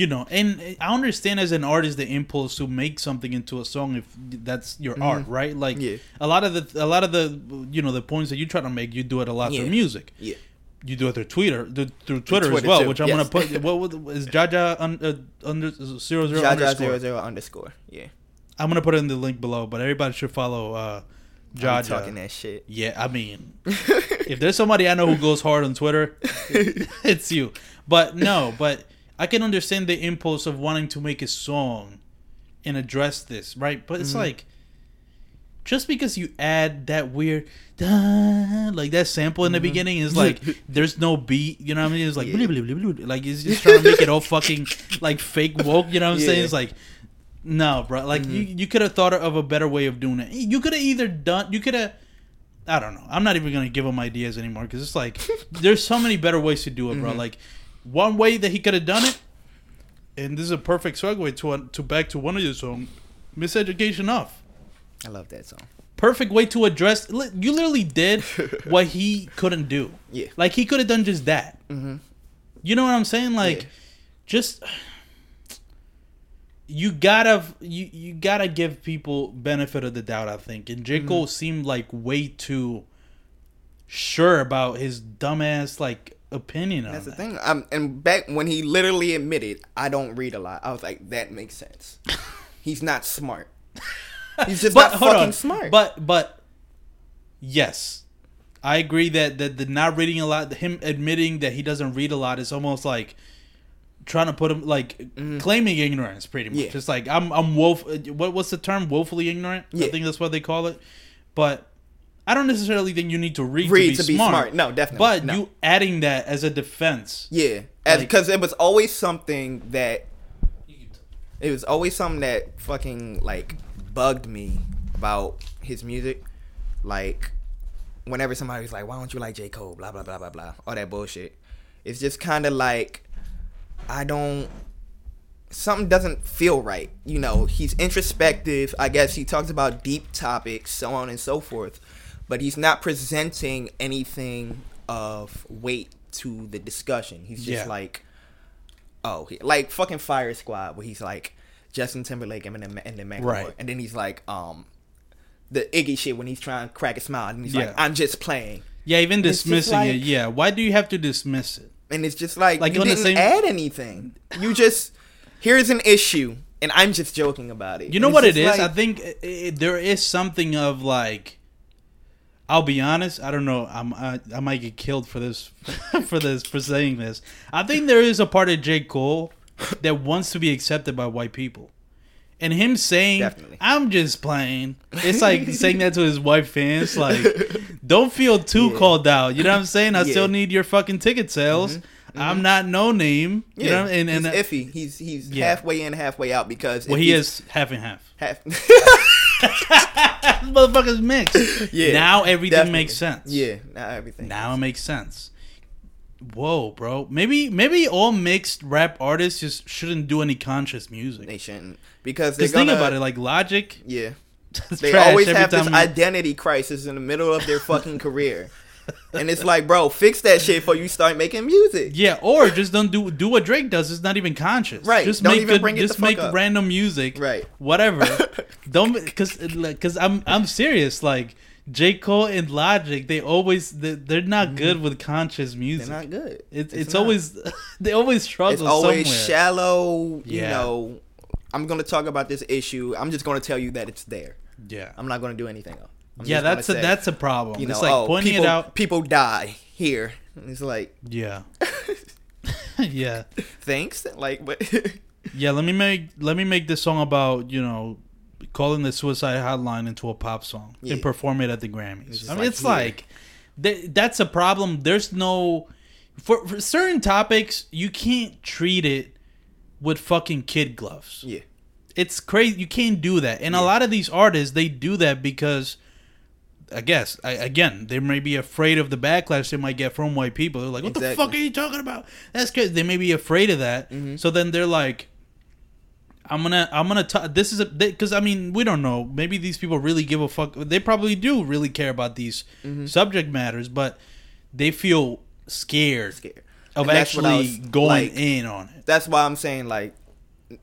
you know and i understand as an artist the impulse to make something into a song if that's your art right like Mm-hmm. Yeah. a lot of the a lot of the you know the points that you try to make you do it a lot Yeah. through music yeah, you do it through twitter th- through twitter, as well too, which i'm yes. gonna put what would- is jaja un, uh, under zero zero Jaja underscore zero zero underscore. Yeah, i'm gonna put it in the link below but everybody should follow uh I'm jaja talking that shit. yeah, I mean, *laughs* if there's somebody I know who goes hard on Twitter, *laughs* it's you. But no, but I can understand the impulse of wanting to make a song and address this, right? But it's Mm-hmm. like just because you add that weird "da," like that sample in the beginning is like *laughs* there's no beat, you know what I mean? It's like Mm-hmm. Yeah. "Blah, blah, blah, blah," like it's just trying to make it all fucking like fake woke, you know what I'm saying? Yeah. Mm-hmm. It's like no, bro. Like you, you could have thought of a better way of doing it. You could have either done. You could have. I don't know. I'm not even gonna give him ideas anymore because it's like *laughs* there's so many better ways to do it, bro. Mm-hmm. Like one way that he could have done it, and this is a perfect segue to to back to one of your songs, "Miseducation Off." I love that song. Perfect way to address. You literally did *laughs* what he couldn't do. Yeah. like he could have done just that. Mhm. You know what I'm saying? Like, Yeah. just you gotta you you gotta give people benefit of the doubt. I think, and J Mm-hmm. Cole seemed like way too sure about his dumbass like opinion on That's the that. thing. Um, and back when he literally admitted, I don't read a lot. I was like, that makes sense. *laughs* He's not smart. *laughs* He's just not hold fucking on. smart. But but yes, I agree that that the not reading a lot, him admitting that he doesn't read a lot, is almost like trying to put him like claiming ignorance, pretty much. Mm-hmm. Yeah. It's like I'm I'm wolf. What what's the term? Woefully ignorant. I think that's what they call it. But I don't necessarily think you need to read, Read to be, smart. No, definitely. But No. you adding that as a defense. yeah, Like- because it was always something that it was always something that fucking like bugged me about his music. Like whenever somebody was like, "Why don't you like J Cole?" Blah blah blah blah blah, all that bullshit. It's just kind of like I don't. Something doesn't feel right. You know, he's introspective. I guess he talks about deep topics, so on and so forth. But he's not presenting anything of weight to the discussion. He's just Yeah. like, oh, like fucking Fire Squad, where he's like Justin Timberlake and then and then Macklemore, Right. and then he's like, um, the Iggy shit when he's trying to crack a smile, and he's Yeah. like, I'm just playing, Yeah, even dismissing it. Yeah, why do you have to dismiss it? And it's just like, Like, you didn't same- add anything. You just here's an issue, and I'm just joking about it. You know what it is? just I think i i there is something of like. I'll be honest. I don't know. I'm. I, I might get killed for this, *laughs* for this, for saying this. I think there is a part of J Cole that wants to be accepted by white people, and him saying, Definitely. "I'm just playing." It's like *laughs* saying that to his white fans. Like, don't feel too Yeah. called out. You know what I'm saying? I Yeah. still need your fucking ticket sales. Mm-hmm. I'm mm-hmm. not Noname. You know, and and he's iffy. He's he's Yeah. halfway in, halfway out because well, he is half and half. *laughs* half. This *laughs* motherfucker's mixed. Yeah, Now everything definitely. makes sense. yeah, now everything. Now it makes sense. Whoa, bro. Maybe maybe all mixed rap artists just shouldn't do any conscious music. they shouldn't because they're Because think gonna, about it, like Logic, *laughs* Yeah, they always have this time- identity crisis in the middle of their fucking career, and it's like, bro, fix that shit before you start making music. yeah, or just don't do do what Drake does. It's not even conscious. Right, Just don't make even good, bring it just make up. random music. Right. Whatever. *laughs* don't because because I'm I'm serious. Like J Cole and Logic, they always they, they're not good with conscious music. Mm-hmm. They're not good. It's it's, not. always *laughs* they always struggle it's always somewhere. shallow. You Yeah. know, I'm gonna talk about this issue. I'm just gonna tell you that it's there. yeah. I'm not gonna do anything else. I'm yeah, that's a say, that's a problem. you know, it's like oh, pointing people, it out. People die here. And it's like, *laughs* Yeah. *laughs* yeah. thanks. Like, but Yeah, let me make let me make this song about, you know, calling the suicide hotline into a pop song Yeah. and perform it at the Grammys. I mean, like, it's here. like th- that's a problem. There's no for, for certain topics, you can't treat it with fucking kid gloves. yeah, It's crazy. You can't do that. And a lot of these artists, they do that because, I guess, I, again, they may be afraid of the backlash they might get from white people. They're like, what the fuck are you talking about? That's good. They may be afraid of that. Mm-hmm. So then they're like, I'm gonna, I'm gonna. T- this is a because I mean we don't know. Maybe these people really give a fuck. They probably do really care about these Mm-hmm. subject matters, but they feel scared, scared. of And that's what I actually was, going like, in on it. That's why I'm saying like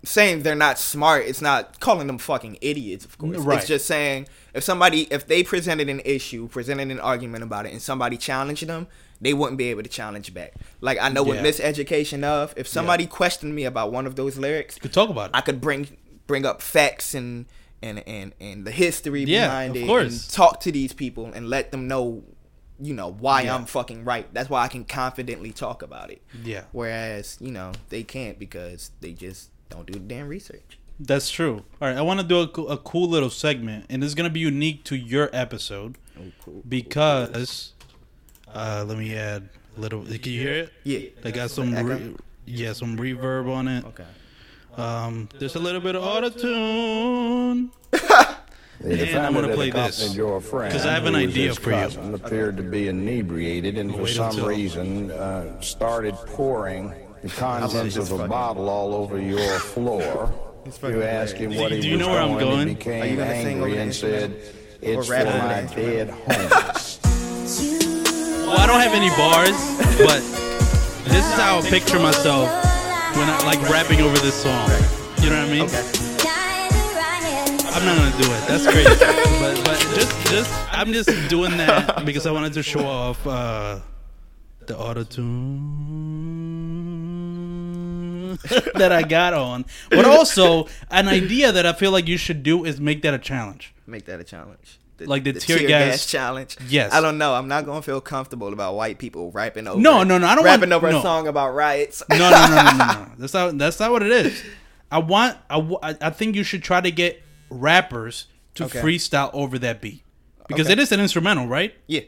saying they're not smart. It's not calling them fucking idiots. Of course, Right. it's just saying if somebody if they presented an issue, presented an argument about it, and somebody challenged them, they wouldn't be able to challenge back. Like I know Yeah. with miseducation of if somebody questioned me about one of those lyrics, you Could talk about it. I could bring bring up facts and and and and the history Yeah, behind of it course. and talk to these people and let them know you know why Yeah. I'm fucking right. That's why I can confidently talk about it. yeah. Whereas, you know, they can't because they just don't do the damn research. That's true. All right, I want to do a, a cool little segment, and it's gonna be unique to your episode Oh, cool. because uh, let me add a little. Can you hear it? Yeah. They got some, re- yeah, some reverb on it. Okay. Um, there's a little bit of auto tune. *laughs* And I'm gonna play this, accompanied your friend, 'cause I have an idea for you. cousin, appeared to be inebriated and for Wait some until- reason uh, started pouring the *laughs* contents of a bottle all over your floor. You ask him what Do he you was know where I'm doing, going? He Are became you gonna sing over angry and said, "It's rap for my instrument? dead homies." Well, I don't have any bars, but this is how I picture myself when I like rapping over this song. You know what I mean? I'm not gonna do it. That's crazy. but but just just I'm just doing that *laughs* because I wanted to show off uh, the auto tune that I got on. But also an idea that I feel like you should do is make that a challenge. Make that a challenge. Like the tear gas- challenge. Yes. I don't know. I'm not gonna feel comfortable about white people rapping over. No, no, no, I don't rapping want- over no. a song about riots. No, no, no, no, no, no. *laughs* That's not. That's not what it is. I want. I, I think you should try to get rappers to Okay. freestyle over that beat because Okay. it is an instrumental, right? yeah.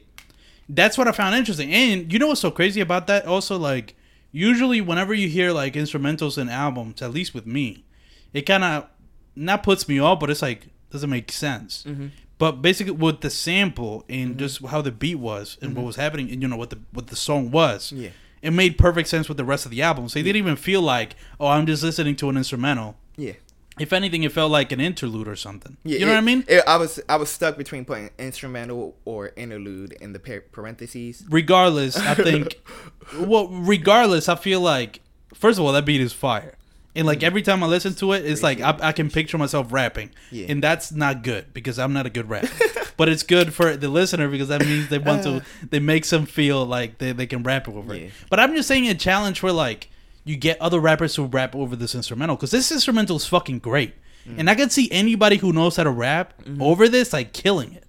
That's what I found interesting. And you know what's so crazy about that? Also, like usually whenever you hear like instrumentals and albums, at least with me, it kind of not puts me off, but it's like doesn't make sense. Mm-hmm. But basically, with the sample and just how the beat was and what was happening, and you know what the what the song was, Mm-hmm. Yeah. it made perfect sense with the rest of the album. So it didn't even feel like, oh, I'm just listening to an instrumental. Yeah. If anything, it felt like an interlude or something. Yeah, you know it- what I mean? it- I was I was stuck between putting instrumental or interlude in the parentheses. regardless, I think. *laughs* well, regardless, I feel like first of all that beat is fire, and like every time I listen to it, it's like I, I can picture myself rapping, Yeah. and that's not good because I'm not a good rapper. but it's good for the listener because that means they want to. They makes them feel like they, they can rap over Yeah. it. But I'm just saying a challenge where like you get other rappers who rap over this instrumental because this instrumental is fucking great, Mm. and I can see anybody who knows how to rap over this like killing it.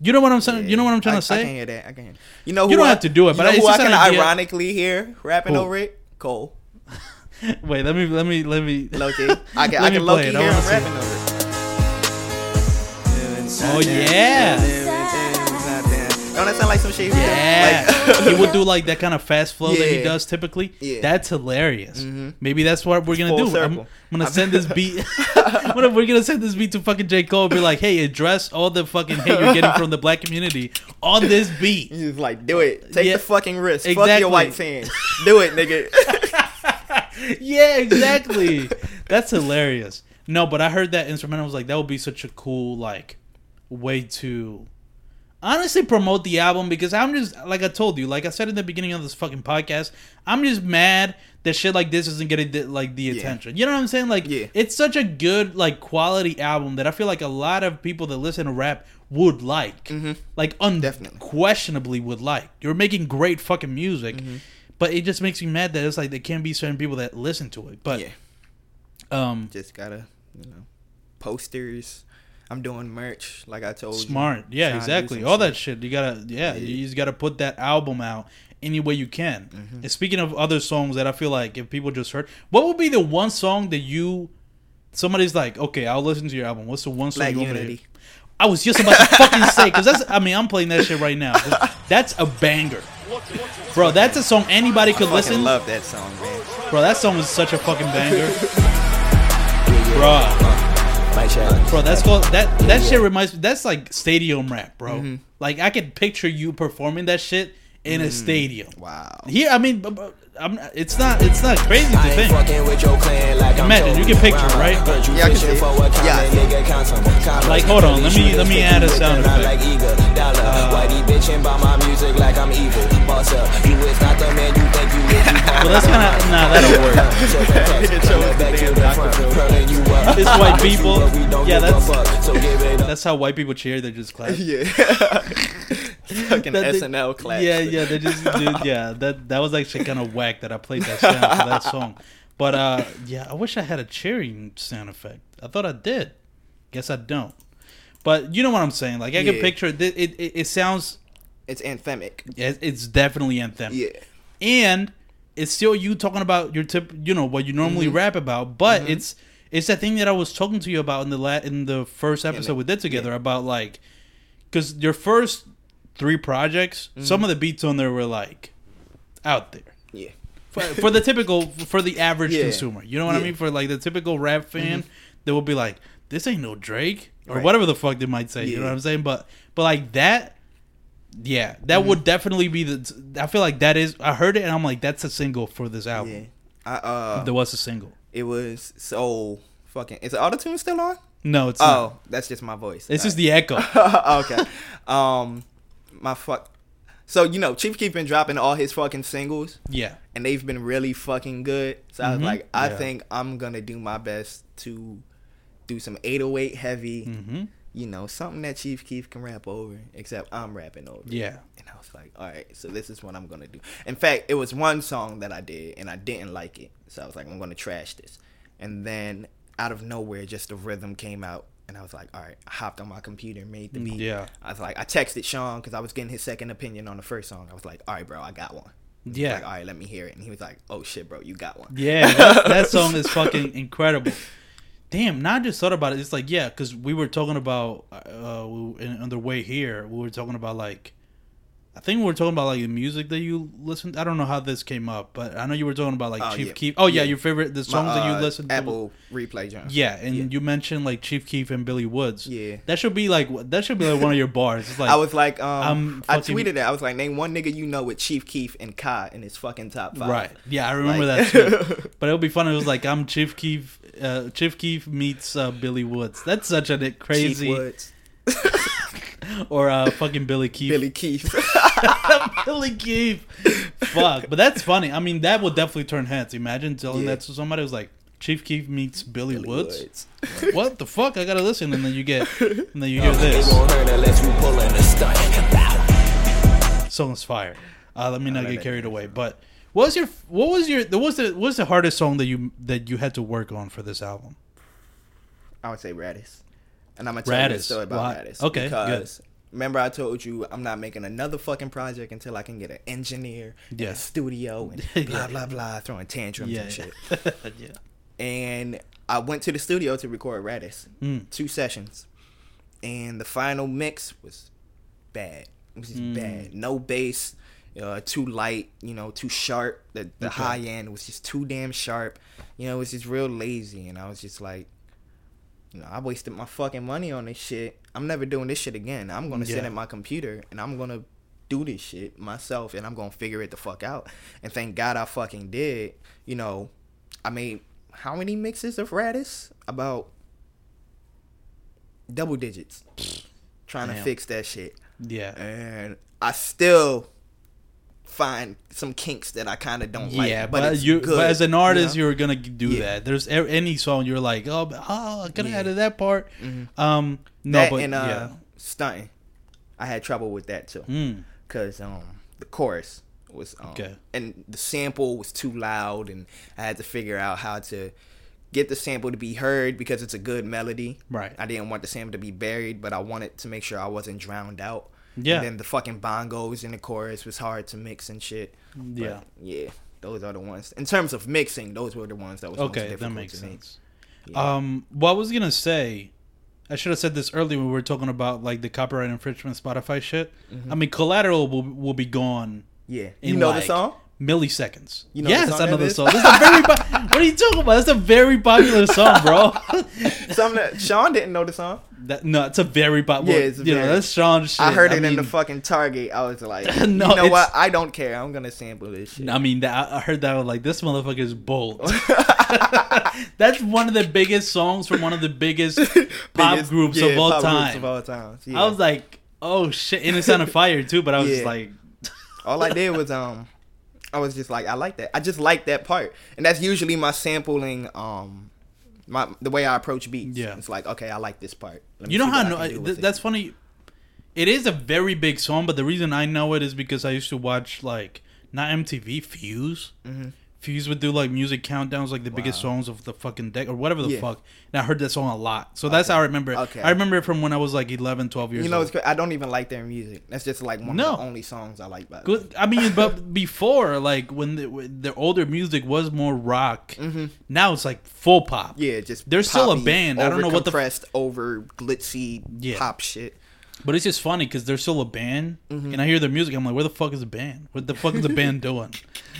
You know what I'm saying? You know what I'm trying I, to say? I can hear that. I can. Hear. You know, who You don't I, have to do it, you but know who I can idea. ironically hear rapping Who? over it. Cole. *laughs* Wait, let me let me let me. Loki. *laughs* I can, I can low play it. I hear him rapping over. Oh yeah, Don't that sound like some shit? yeah. Like, *laughs* he would do like that kind of fast flow that he does typically. Yeah. That's hilarious. Mm-hmm. Maybe that's what we're gonna Full do. I'm. I'm gonna send this beat. I'm gonna- we're gonna send this beat to fucking J Cole. and Be like, hey, address all the fucking hate you're getting from the black community on this beat. He's like, do it. Take Yeah. the fucking risk. Fuck your white fans. Do it, nigga. Yeah, exactly. That's hilarious. No, but I heard that instrumental I was like that would be such a cool like way to honestly promote the album because I'm just like I told you, like I said in the beginning of this fucking podcast, I'm just mad that shit like this isn't getting the, like the attention. You know what I'm saying? Like Yeah. it's such a good like quality album that I feel like a lot of people that listen to rap would like. Mm-hmm. Like Definitely. unquestionably would like. You're making great fucking music. Mm-hmm. But it just makes me mad that it's like there can't be certain people that listen to it. But yeah. um Just gotta, you know, posters. I'm doing merch, like I told you. smart yeah Trying exactly all shit. that shit you gotta yeah, you just gotta put that album out any way you can Mm-hmm. and speaking of other songs that i feel like if people just heard what would be the one song that you somebody's like okay i'll listen to your album what's the one song Black you want to Unity. hear? i was just about to fucking say because that's i mean i'm playing that shit right now *laughs* that's a banger bro that's a song anybody could Fucking listen love that song, man. bro that song is such a fucking *laughs* banger bro Bro, that's called that. That shit reminds me. That's like stadium rap, bro. Mm-hmm. Like I could picture you performing that shit in Mm. a stadium. Wow. Here, I mean, I'm, it's not. It's not crazy to think. fucking with your clan like Imagine, you Toby can picture, right? Yeah, I can see it. for a comment, Yeah. nigga, count 'em. Count 'em. Like, hold on, let me- let me add a with sound effect. Like eagle, dollar. Uh, Whitey bitching by my music like I'm evil. Boss up, you is not the man you think you is. *laughs* Well, that's kind of nah. That'll *laughs* work. *laughs* It's white people. Yeah, that's- So give it up. That's how white people cheer. They just clap. Yeah. *laughs* Fucking That they- SNL class. Yeah, yeah, they just. *laughs* Yeah, that that was actually kind of whack that I played that sound for that song. But uh, yeah, I wish I had a cheering sound effect. I thought I did. Guess I don't. But you know what I'm saying? Like I can picture it. It, it, it sounds. It's anthemic. it- It's definitely anthemic. Yeah. and it's still you talking about your tip, you know, what you normally Mm-hmm. rap about, but it's it's that thing that I was talking to you about in the la- in the first episode the- we did together about like because your first three projects, Mm-hmm. some of the beats on there were like out there Yeah. for, for the typical for the average Yeah. consumer. You know what I mean? For like the typical rap fan, they will be like, "This ain't no Drake" or Right. whatever the fuck they might say. You know what I'm saying? But but like that, Yeah, that would definitely be the. I feel like that is. I heard it and I'm like, that's a single for this Yeah. album. I, uh, There was a single. it was so fucking. Is the auto tune still on? No, it's not. Oh, that's just my voice. It's All just the echo. *laughs* okay. *laughs* Um, my fuck. So you know, Chief Keef been dropping all his fucking singles, yeah. and they've been really fucking good. So I was Mhm. like, I Yeah. think I'm gonna do my best to do some 808 heavy. hmm You know, something that Chief Keef can rap over, except I'm rapping over. Yeah. And I was like, all right, so this is what I'm gonna do. In fact, it was one song that I did, and I didn't like it, so I was like, I'm gonna trash this. And then out of nowhere, just the rhythm came out, and I was like, all right. I hopped on my computer, made the beat. Yeah. I was like, I texted Sean because I was getting his second opinion on the first song. I was like, all right, bro, I got one. Yeah. Like, all right, let me hear it. And he was like, oh shit, bro, you got one. Yeah, that, that *laughs* song is fucking incredible. Damn, now I just thought about it. It's like, yeah, because we were talking about uh, we, in, on the way here, we were talking about like, I think we are talking about like the music that you listened. I don't know how this came up, but I know you were talking about like Oh, Chief yeah. Keef. Oh yeah, Yeah. your favorite the My, songs that you uh, listened to. Apple replay, John. Yeah, and Yeah. you mentioned like Chief Keef and Billy Woods. Yeah. that should be like that should be like one of your bars. It's *laughs* like I was like, um, I fucking- tweeted it. I was like, name one nigga you know with Chief Keef and Kai in his fucking top five. Right. Yeah, I remember Like- that too. *laughs* But it would be fun. It was like I'm Chief Keef. Uh, Chief Keef meets uh, Billy Woods. That's such a Chief crazy. *laughs* Woods, Or uh, fucking Billy Keith. Billy Keith. *laughs* Billy Keith. Fuck. But that's funny. I mean, that would definitely turn heads. Imagine telling Yeah. that to somebody. who's like Chief Keef meets Billy, Billy Woods. Woods. Like, what the fuck? I gotta listen, and then you get, and then you *laughs* hear this. gon' hurt unless we pullin' a stunt. Song's fire. Uh, let me not get carried away. But what was your what was your what was the what was the hardest song that you that you had to work on for this album? I would say Radis. And I'm gonna tell you a Radis. story about Why? Radis. Okay, Because remember I told you I'm not making another fucking project until I can get an engineer, and Yeah. a studio, and *laughs* Yeah. blah blah blah, throwing tantrums Yeah, and shit. *laughs* yeah. And I went to the studio to record Radis. Mm. Two sessions. And the final mix was bad. It was just Mm. bad. No bass. Uh, too light, you know, too sharp. The the Okay. high end was just too damn sharp. You know, it was just real lazy, and I was just like, you know, I wasted my fucking money on this shit. I'm never doing this shit again. I'm gonna sit at my computer and I'm gonna do this shit myself, and I'm gonna figure it the fuck out. And thank God I fucking did. You know, I made how many mixes of Radis? About double digits. Trying to fix that shit. Yeah. And I still find some kinks that I kind of don't like. yeah, but, it's you, good, but as an artist, you are gonna do Yeah. that. There's any song you're like, oh, oh I could have Yeah. added that part. Mhm. Um, no, that but and uh, yeah, stunting. I had trouble with that too, mm, cause um the chorus was um, Okay. and the sample was too loud, and I had to figure out how to get the sample to be heard because it's a good melody. Right. I didn't want the sample to be buried, but I wanted to make sure I wasn't drowned out. Yeah. And then the fucking bongos in the chorus was hard to mix and shit. But, Yeah. yeah. Those are the ones. In terms of mixing, those were the ones that was most okay, that makes sense. Yeah. Um, what I was gonna say, I should have said this earlier when we were talking about like the copyright infringement Spotify shit. Mm-hmm. I mean, collateral will will be gone. Yeah. You know like the song? Milliseconds. You know yes, song I know the song. That's a very. po- what are you talking about? That's a very popular song, bro. *laughs* Something that Sean didn't know the song. that, no, it's a very popular. Yeah, it's you know that's Sean's shit. I heard it in mean, the fucking Target. I was like, *laughs* No, you know what? I don't care. I'm gonna sample this shit. I mean, that, I heard that I was like this motherfucker is bold. *laughs* That's one of the biggest songs from one of the biggest pop Biggest- groups yeah, of all time. Of all time. Yeah. I was like, oh shit, and it sounded fire too. But I was just Yeah. like, All I did was um, I was just like, I like that. I just like that part, and that's usually my sampling um, my the way I approach beats. Yeah. it's like okay, I like this part. Let me you know how I know? I, th- with it. that's funny. It is a very big song, but the reason I know it is because I used to watch like not MTV Fuse. Mm-hmm. Fuse would do like music countdowns, like the biggest songs of the fucking deck or whatever the Yeah. fuck. And I heard that song a lot, so that's how I remember. it. Okay. I remember it from when I was like 11, 12 years You know, old. I don't even like their music. That's just like one No. of the only songs I like by. Good. I mean, but *laughs* before, like when the, their older music was more rock, now it's like full pop. Mm-hmm. Yeah, just They're still a band. I don't know what the compressed, over glitzy Yeah. pop shit. But it's just funny because they're still a band, Mm-hmm. and I hear their music. I'm like, where the fuck is the band? What the fuck is the band *laughs* doing?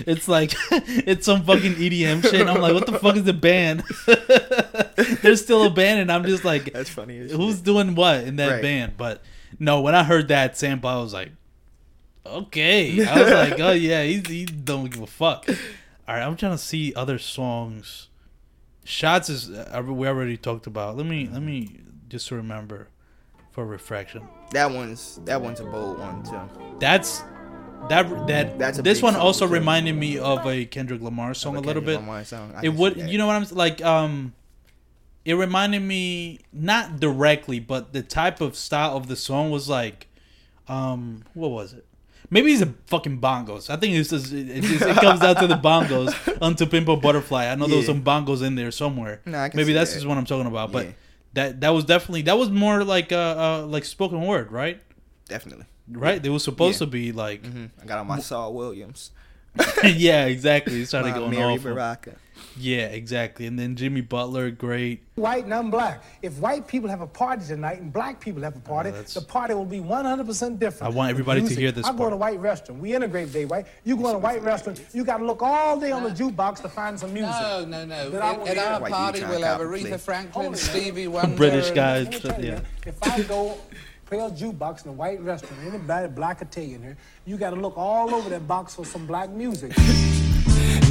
It's like *laughs* it's some fucking EDM shit. And I'm like, what the fuck is the band? *laughs* they're still a band, and I'm just like, That's funny who's shit. doing what in that Right. band? But no, when I heard that sample, I was like, okay. I was like, oh yeah, he he don't give a fuck. All right, I'm trying to see other songs. Shots is uh, we already talked about. Let me let me just remember for refraction. That one's that one's a bold one too. That's that that That's a this one also too. reminded me of a Kendrick Lamar song a little Kendrick bit. It would you know what I'm like um it reminded me not directly but the type of style of the song was like um what was it maybe it's a fucking bongos i think it's just, it, just, it comes down to the bongos *laughs* onto Pimp a Butterfly i know there was some bongos in there somewhere Nah, maybe that's that. just what i'm talking about but Yeah. That that was definitely that was more like uh, uh like spoken word right Definitely. right They were supposed Yeah. to be like hmm I got on my Saul Williams. *laughs* yeah exactly it started My going Mary off Baraka. Yeah exactly and then jimmy butler great white and I'm black. If white people have a party tonight and black people have a oh, party, that's- the party will be 100% different. I want everybody to hear this I go part. to a white restaurant. We integrate day, right? You go to a white restaurant, you got to look all day on the jukebox to find some music. No, no, no. At, I In, will in hear our Why party, trying we'll have Aretha play? Franklin, Hold Stevie man. Wonder. British guys. guy. Let me tell you, yeah. If I go play a jukebox in a white restaurant, anybody black or tell in here, you got to look all over that box for some black music. *laughs*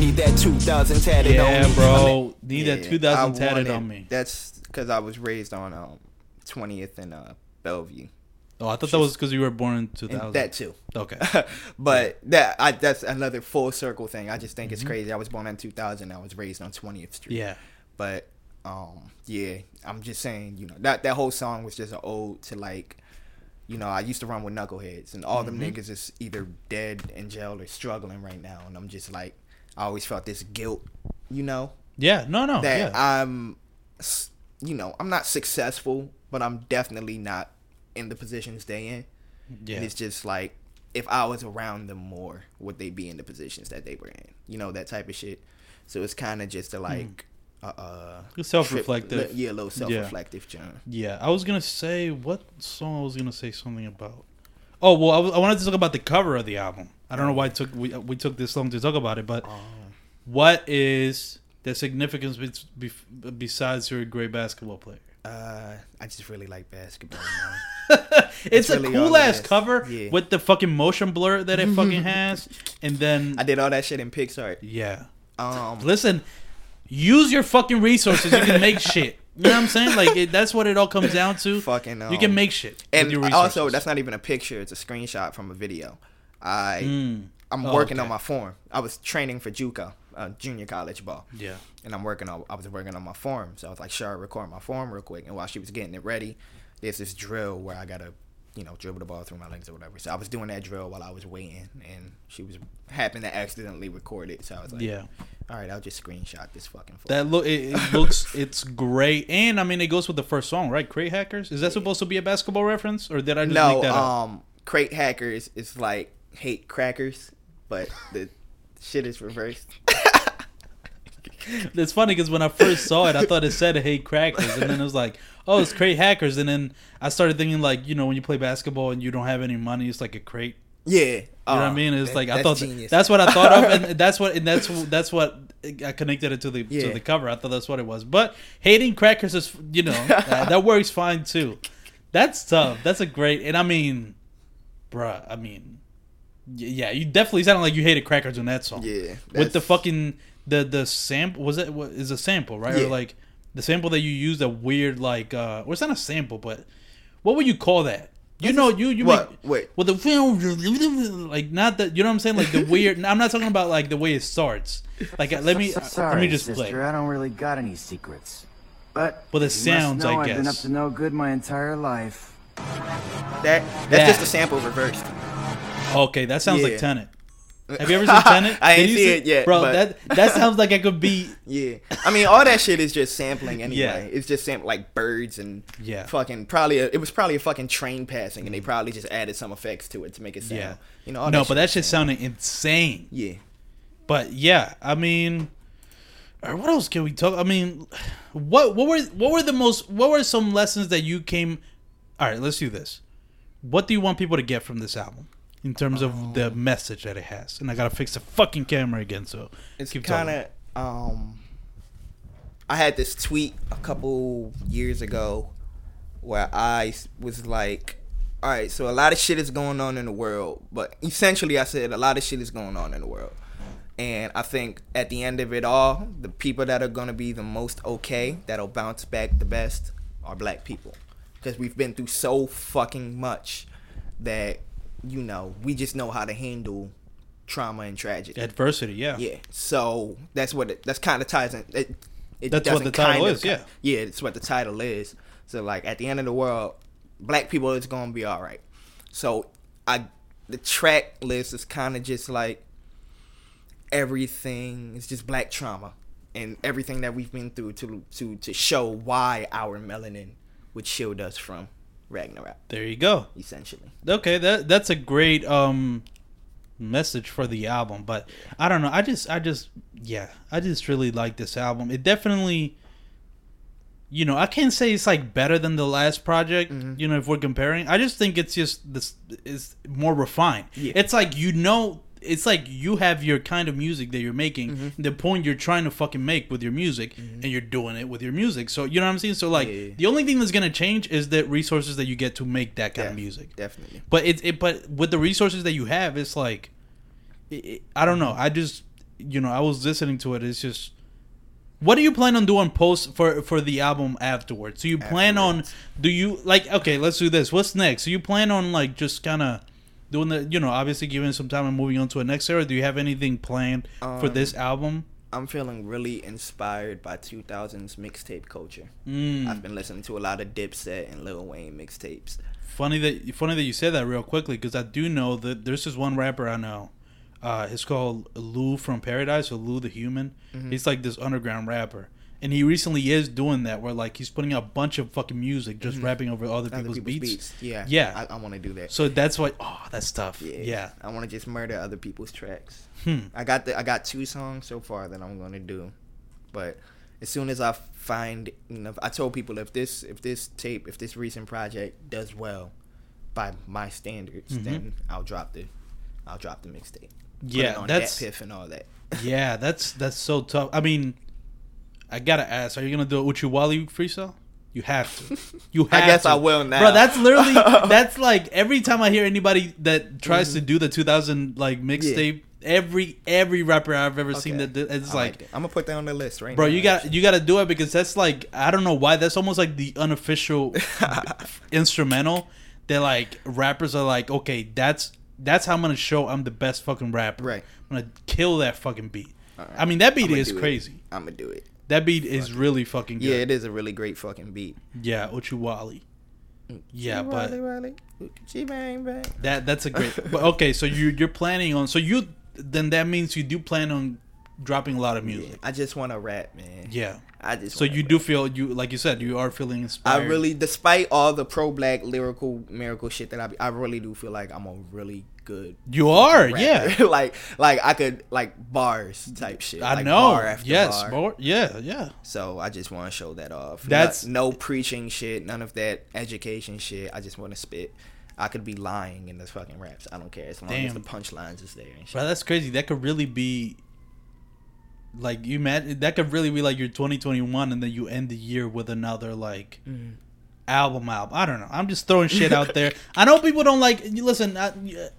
Need that 2000 tatted on yeah me. bro need Yeah, that 2000 tatted on me That's because I was raised on um, 20th and uh, Bellevue. Oh, I thought that was because you were born in And 2000. that too. Okay. *laughs* but that I, that's another full circle thing. I just think Mm-hmm. it's crazy. I was born in 2000. I was raised on 20th Street. Yeah. But um, yeah, I'm just saying, you know, that that whole song was just an ode to like, you know, I used to run with knuckleheads, and all Mm-hmm. them niggas is either dead in jail or struggling right now, and I'm just like, I always felt this guilt, you know, Yeah. No. No. that yeah. I'm, you know, I'm not successful, but I'm definitely not in the positions they in. yeah. And it's just like if I was around them more, would they be in the positions that they were in? You know that type of shit. So it's kind of just a like, uh, uh, self-reflective. trip- yeah, a little self-reflective, John. Yeah, I was gonna say what song I was gonna say something about. Oh well, I, was- I wanted to talk about the cover of the album. I don't know why it took we we took this long to talk about it, but what is the significance be, be, besides you're a great basketball player? Uh, I just really like basketball. *laughs* It's a really cool ass cover Yeah. with the fucking motion blur that it fucking *laughs* has, and then I did all that shit in Pixlr. yeah. Um, Listen, use your fucking resources. You can make *laughs* shit. You know what I'm saying? Like it, that's what it all comes down to. *laughs* Fucking, you can um, make shit. and also, that's not even a picture; it's a screenshot from a video. I Mm. I'm Oh, working okay. on my form. I was training for JUCO, uh, junior college ball. yeah. and I'm working on I was working on my form. So I was like, sure, record my form real quick. And while she was getting it ready, there's this drill where I gotta, you know, dribble the ball through my legs or whatever. So I was doing that drill while I was waiting and she was happened to accidentally record it. So I was like, Yeah. all right, I'll just screenshot this fucking form. That look, it, it looks, *laughs* it's great, and I mean, it goes with the first song, right? Crate Hackers. Is that supposed to be a basketball reference, or did I just no, make that up? um crate hackers is like hate crackers, but the shit is reversed. *laughs* It's funny because when I first saw it, I thought it said "Hate Crackers," and then it was like, "Oh, it's Crate Hackers," and then I started thinking like, you know, when you play basketball and you don't have any money, it's like a crate. Yeah. You know what I mean? It's like I thought that's what I thought of, and *laughs* that's what and that's that's what I connected it to the to the cover. I thought that's what it was. But hating crackers is you know *laughs* uh, that works fine too. That's tough. That's a great and I mean, bruh. I mean, yeah, you definitely sounded like you hated crackers in that song. Yeah, with the fucking the the sample was it what is a sample right Yeah. or like the sample that you used a weird like uh or it's not a sample but what would you call that? You know, you you What? make Wait. well the film like not that you know what I'm saying like the weird. I'm not talking about like the way it starts. Like let me Sorry, let me just sister, play. I don't really got any secrets. But Well, the you sounds, know I I've been up to no good my entire life. that that's That. just a sample reversed. Okay, that sounds like Yeah. Have you ever seen Tenet? *laughs* I ain't see it yet, bro. That that sounds like I could be. *laughs* Yeah, I mean, all that shit is just sampling anyway. Yeah. It's just sam- like birds and Yeah. fucking probably a, it was probably a fucking train passing, and they mm. probably just added some effects to it to make it sound. Yeah, you know. All no, that but that shit sounded insane. Yeah, But yeah, I mean, or what else can we talk? I mean, what what were what were the most what were some lessons that you came? All right, let's do this. What do you want people to get from this album in terms of the message that it has? And I gotta fix the fucking camera again, so it's kind of um. I had this tweet a couple years ago where I was like, all right, so a lot of shit is going on in the world, but essentially, I said a lot of shit is going on in the world. And I think at the end of it all, the people that are to be the most okay, that'll bounce back the best, are black people. Because we've been through so fucking much that, you know, we just know how to handle trauma and tragedy. Adversity, yeah. Yeah. So that's what it, that's kind of ties in. It, it That's what the title kind of- is, yeah. Yeah, it's what the title is. So like at the end of the world, black people it's gonna be all right. So I the track list is kind of just like everything. It's just black trauma and everything that we've been through to to to show why our melanin would shield us from Ragnarok, There you go. essentially. Okay, that that's a great um message for the album, but I don't know. I just I just yeah, I just really like this album. It definitely you know, I can't say it's like better than the last project, Mm-hmm. you know, if we're comparing. I just think it's just this is more refined. Yeah. It's like you know it's like you have your kind of music that you're making, Mm-hmm. the point you're trying to fucking make with your music, and you're doing it with your music. So you know what I'm saying? So like Yeah, yeah. the only thing that's gonna change is the resources that you get to make that kind of music. Definitely. But it, it but with the resources that you have, it's like it, it- I don't know. I just you know I was listening to it. It's just what do you plan on doing post for for the album afterwards? So you plan on do you like okay? Let's do this. What's next? Do you plan on like just kind of doing the you know obviously giving some time and moving on to a next era? Do you have anything planned for Um, this album? I'm feeling really inspired by 2000s mixtape culture. Mm. I've been listening to a lot of Dipset and Lil Wayne mixtapes. Funny that funny that you said that real quickly because I do know that there's this one rapper I know. Uh, it's called Lou from Paradise or Lou the Human. Mm-hmm. He's like this underground rapper, and he recently is doing that where like he's putting out a bunch of fucking music, just rapping over other Mm-hmm. Other people's, people's beats. beats. Yeah. Yeah. I, I want to do that. So that's why. Oh, that's tough. yeah. Yeah. I want to just murder other people's tracks. Hmm. I got the I got two songs so far that I'm going to do. But as soon as I find, you know, I told people if this if this tape, if this recent project does well by my standards, Mm-hmm. then I'll drop the I'll drop the mixtape. Yeah, on that's- that piff and all that. Yeah, that's that's so tough. I mean, I gotta ask: Are you gonna do a Oochie Wally freestyle? You have to. *laughs* You have to. I guess to. I will now. Bro, that's literally *laughs* that's like every time I hear anybody that tries Mm-hmm. to do the 2000 like mixtape, every every rapper I've ever seen that it's I like, that. I'm gonna put that on the list right bro, now. you got actually. you got to do it because that's like I don't know why that's almost like the unofficial *laughs* instrumental that like rappers are like, okay, that's that's how I'm gonna show I'm the best fucking rapper. Right. I'm gonna kill that fucking beat. Alright. I mean, that beat is do it. crazy. I'm gonna do it. That beat is really fucking good. Yeah, it is a really great fucking beat. Yeah, Oochie Wally. Yeah, but Wally, Wally, Gucci bang bang. that that's a great. But *laughs* okay, so you you're planning on so you then that means you do plan on dropping a lot of Yeah, music. I just want to rap, man. Yeah. I just. So you rap. do feel you like you said you are feeling inspired. I really, despite all the pro black lyrical miracle shit that I, be, I really do feel like I'm a really good. you are rapper. yeah. *laughs* like, like I could like bars type shit. I like know. Bar after yes, bar. Yeah, yeah. So I just want to show that off. That's- no, no preaching shit, none of that education shit. I just want to spit. I could be lying in the fucking raps. I don't care as long as the punchlines is there and. Bro, that's crazy. That could really be like you met that could really be like your 2021 and then you end the year with another like Mm-hmm. Album album. I don't know. I'm just throwing shit out there. *laughs* I know people don't like listen, I,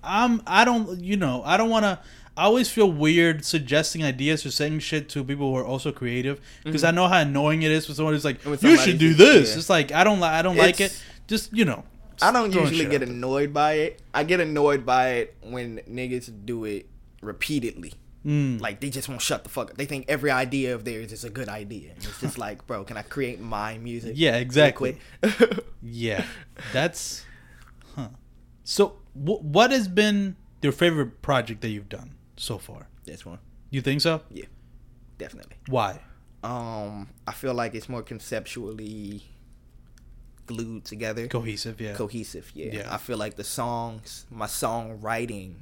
I'm I don't you know, I don't want to I always feel weird suggesting ideas or saying shit to people who are also creative because I know how annoying it is for someone who's like, Mm-hmm. "You should do this." yeah. It's like I don't like I don't like it. Just you know, I don't usually get annoyed by it. I get annoyed by it when niggas do it repeatedly. Mm. Like they just won't shut the fuck up. They think every idea of theirs is a good idea. And it's just *laughs* like, bro, can I create my music? Yeah, exactly. *laughs* Yeah, that's huh. So, wh- what has been your favorite project that you've done so far? this one, You think so? yeah, definitely. Why? Um, I feel like it's more conceptually glued together, Cohesive, yeah. cohesive. Yeah. Yeah. I feel like the songs, my songwriting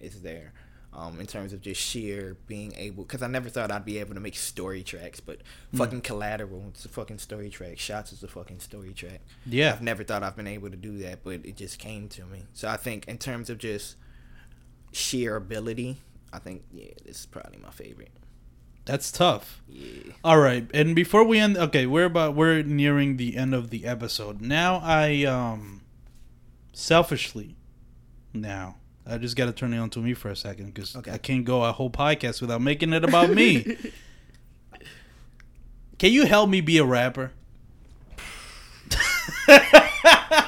is there. Um, in terms of just sheer being able, because I never thought I'd be able to make story tracks, but Hmm. fucking collateral, it's a fucking story track. Shots is a fucking story track. yeah, I've never thought I've been able to do that, but it just came to me. So I think in terms of just sheer ability, I think yeah, this is probably my favorite. that's tough. Yeah. All right, and before we end, okay, we're about we're nearing the end of the episode. Now I um selfishly, now I just got to turn it on to me for a second because Okay. I can't go a whole podcast without making it about me. *laughs* Can you help me be a rapper? *laughs*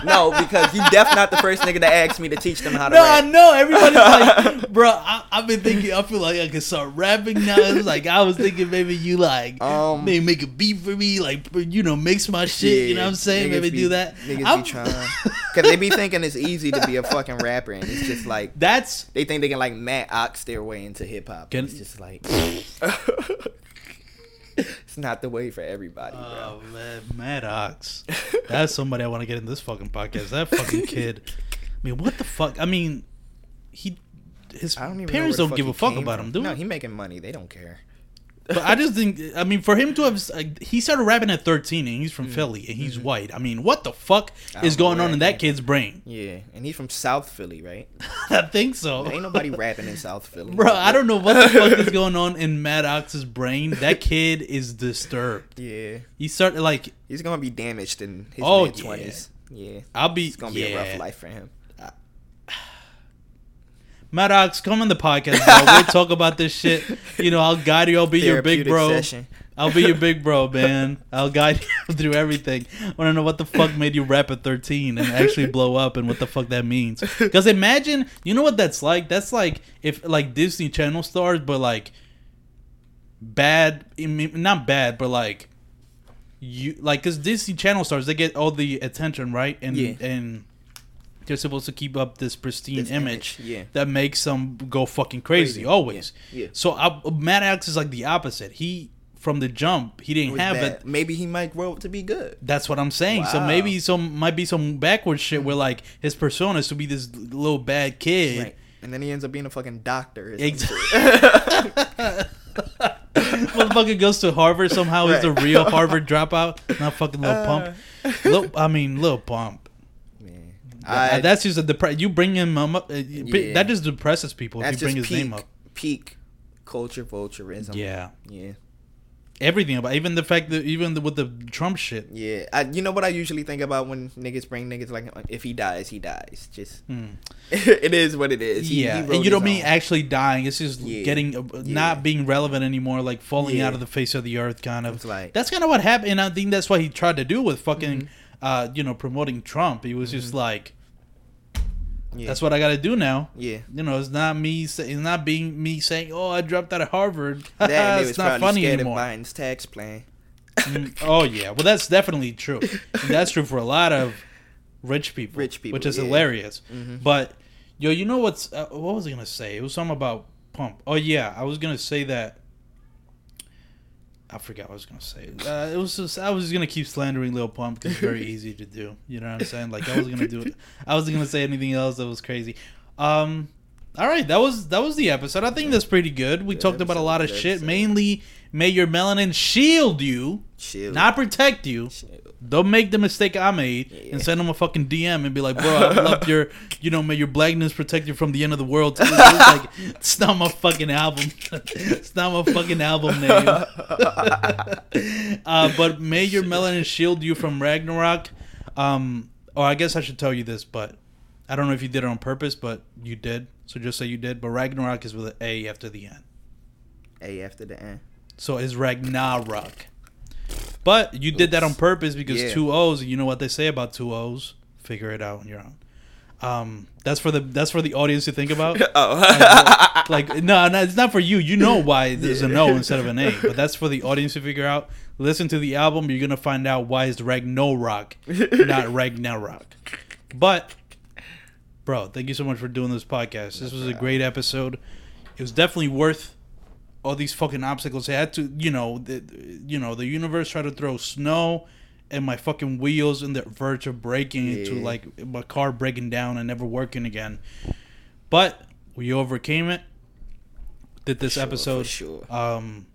No, because you definitely not the first nigga to ask me to teach them how to rap. No, I know everybody's like, *laughs* bro. I, I've been thinking. I feel like I can start rapping now. It's like I was thinking maybe you like Um, maybe make a beat for me, like you know, mix my shit. you know what I'm saying? Maybe be- do that. Niggas I'm- be trying. Because they be thinking it's easy to be a fucking rapper, and it's just like That's they think they can like Matt Ox their way into hip hop. It's just like *laughs* it's not the way for everybody, bro. oh man, Matt Ox. That's somebody I want to get in this fucking podcast. That fucking kid. *laughs* I mean, what the fuck? I mean, he. His I don't even parents don't give a fuck about from. him, do No, he making money. They don't care. But I just think, I mean, for him to have, like, he started rapping at 13 and he's from Mm. Philly and he's white. I mean, what the fuck is going on in that kid's brain? Yeah, and he's from South Philly, right? *laughs* I think so. Ain't nobody rapping in South Philly, Bro, I don't know what the fuck is *laughs* going on in Matt Ox's brain. That kid is disturbed. Yeah, He started, like, he's gonna be damaged in his Oh, mid twenties. Yeah. I'll be, it's gonna be a rough life for him. Matt Ox, come on the podcast, bro. We'll talk *laughs* about this shit. You know, I'll guide you. I'll be your big bro. session. I'll be your big bro, *laughs* man. I'll guide you *laughs* through everything. I want to know what the fuck made you rap at 13 and actually blow up and what the fuck that means. Because imagine, you know what that's like? That's like if like Disney Channel stars, but like bad, not bad, but like you like because Disney Channel stars they get all the attention, right? And Yeah. and they're supposed to keep up this pristine This image, image, yeah. that makes them go fucking crazy, Crazy, always. yeah, yeah. So I, Matt Ox is like the opposite. He from the jump he didn't have bad. it. Maybe he might grow up to be good. That's what I'm saying. So maybe some might be some backwards shit where like his persona is to be this little bad kid. Right. And then he ends up being a fucking doctor. or some Ex- shit. *laughs* Motherfucker goes to Harvard somehow. He's a real Harvard dropout, not fucking Lil Pump. *laughs* Lil, I mean, Lil Pump. Uh, I, that's just a depre- You bring him up. Uh, Yeah. That just depresses people if you bring his peak, name up. peak culture vulturism. Yeah, Yeah. everything about even the fact that even the, with the Trump shit. Yeah. I, you know what I usually think about when niggas bring niggas like if he dies, he dies. Just *laughs* it is what it is. Yeah, he wrote and you don't mean own. actually dying. It's just Yeah. getting uh, Yeah. not being relevant anymore, like falling out of the face of the earth, kind of. It's like- that's kind of what happened. And I think that's what he tried to do with fucking, Mm-hmm. Uh, you know, promoting Trump. He was just like, Yeah. that's what I got to do now. Yeah. You know, it's not me. Say, it's not being me saying, "Oh, I dropped out of Harvard." *laughs* That *laughs* it's not funny anymore. Biden's tax plan. Mm, oh yeah, well that's definitely true. *laughs* And that's true for a lot of rich people. Rich people, which is yeah. hilarious. Mm-hmm. But yo, you know what's uh, what was I gonna say? It was something about pump. Oh yeah, I was gonna say that. I forgot what I was gonna say. Uh, it was just I was gonna keep slandering Lil Pump because it's very *laughs* easy to do. You know what I'm saying? Like I was gonna do it. I wasn't gonna say anything else that was crazy. Um, all right, that was that was the episode. I think that's pretty good. We talked about a lot of shit. Mainly, may your melanin shield you, Chill. not protect you. Chill. Don't make the mistake I made and send them a fucking DM and be like, bro, I *laughs* love your, you know, may your blackness protect you from the end of the world. It's like, it's not my fucking album. *laughs* it's not my fucking album name. *laughs* uh, but may your melanin shield you from Ragnorok. Um, or I guess I should tell you this, but I don't know if you did it on purpose, but you did. So just say you did. But Ragnarok is with an A after the end. A after the end. So it's Ragnarok. But you did that on purpose because Yeah. two O's. You know what they say about two O's. Figure it out on your own. Um, that's for the that's for the audience to think about. *laughs* Oh. like no, no, it's not for you. You know why there's an O instead of an A, but that's for the audience to figure out. Listen to the album. You're gonna find out why it's Ragnorok, not *laughs* Ragnarok. But, bro, thank you so much for doing this podcast. This was a great episode. It was definitely worth all these fucking obstacles. I had to, you know, the, you know, the universe tried to throw snow and my fucking wheels in the verge of breaking into like my car breaking down and never working again. But we overcame it. Did this Sure, episode. sure. Um,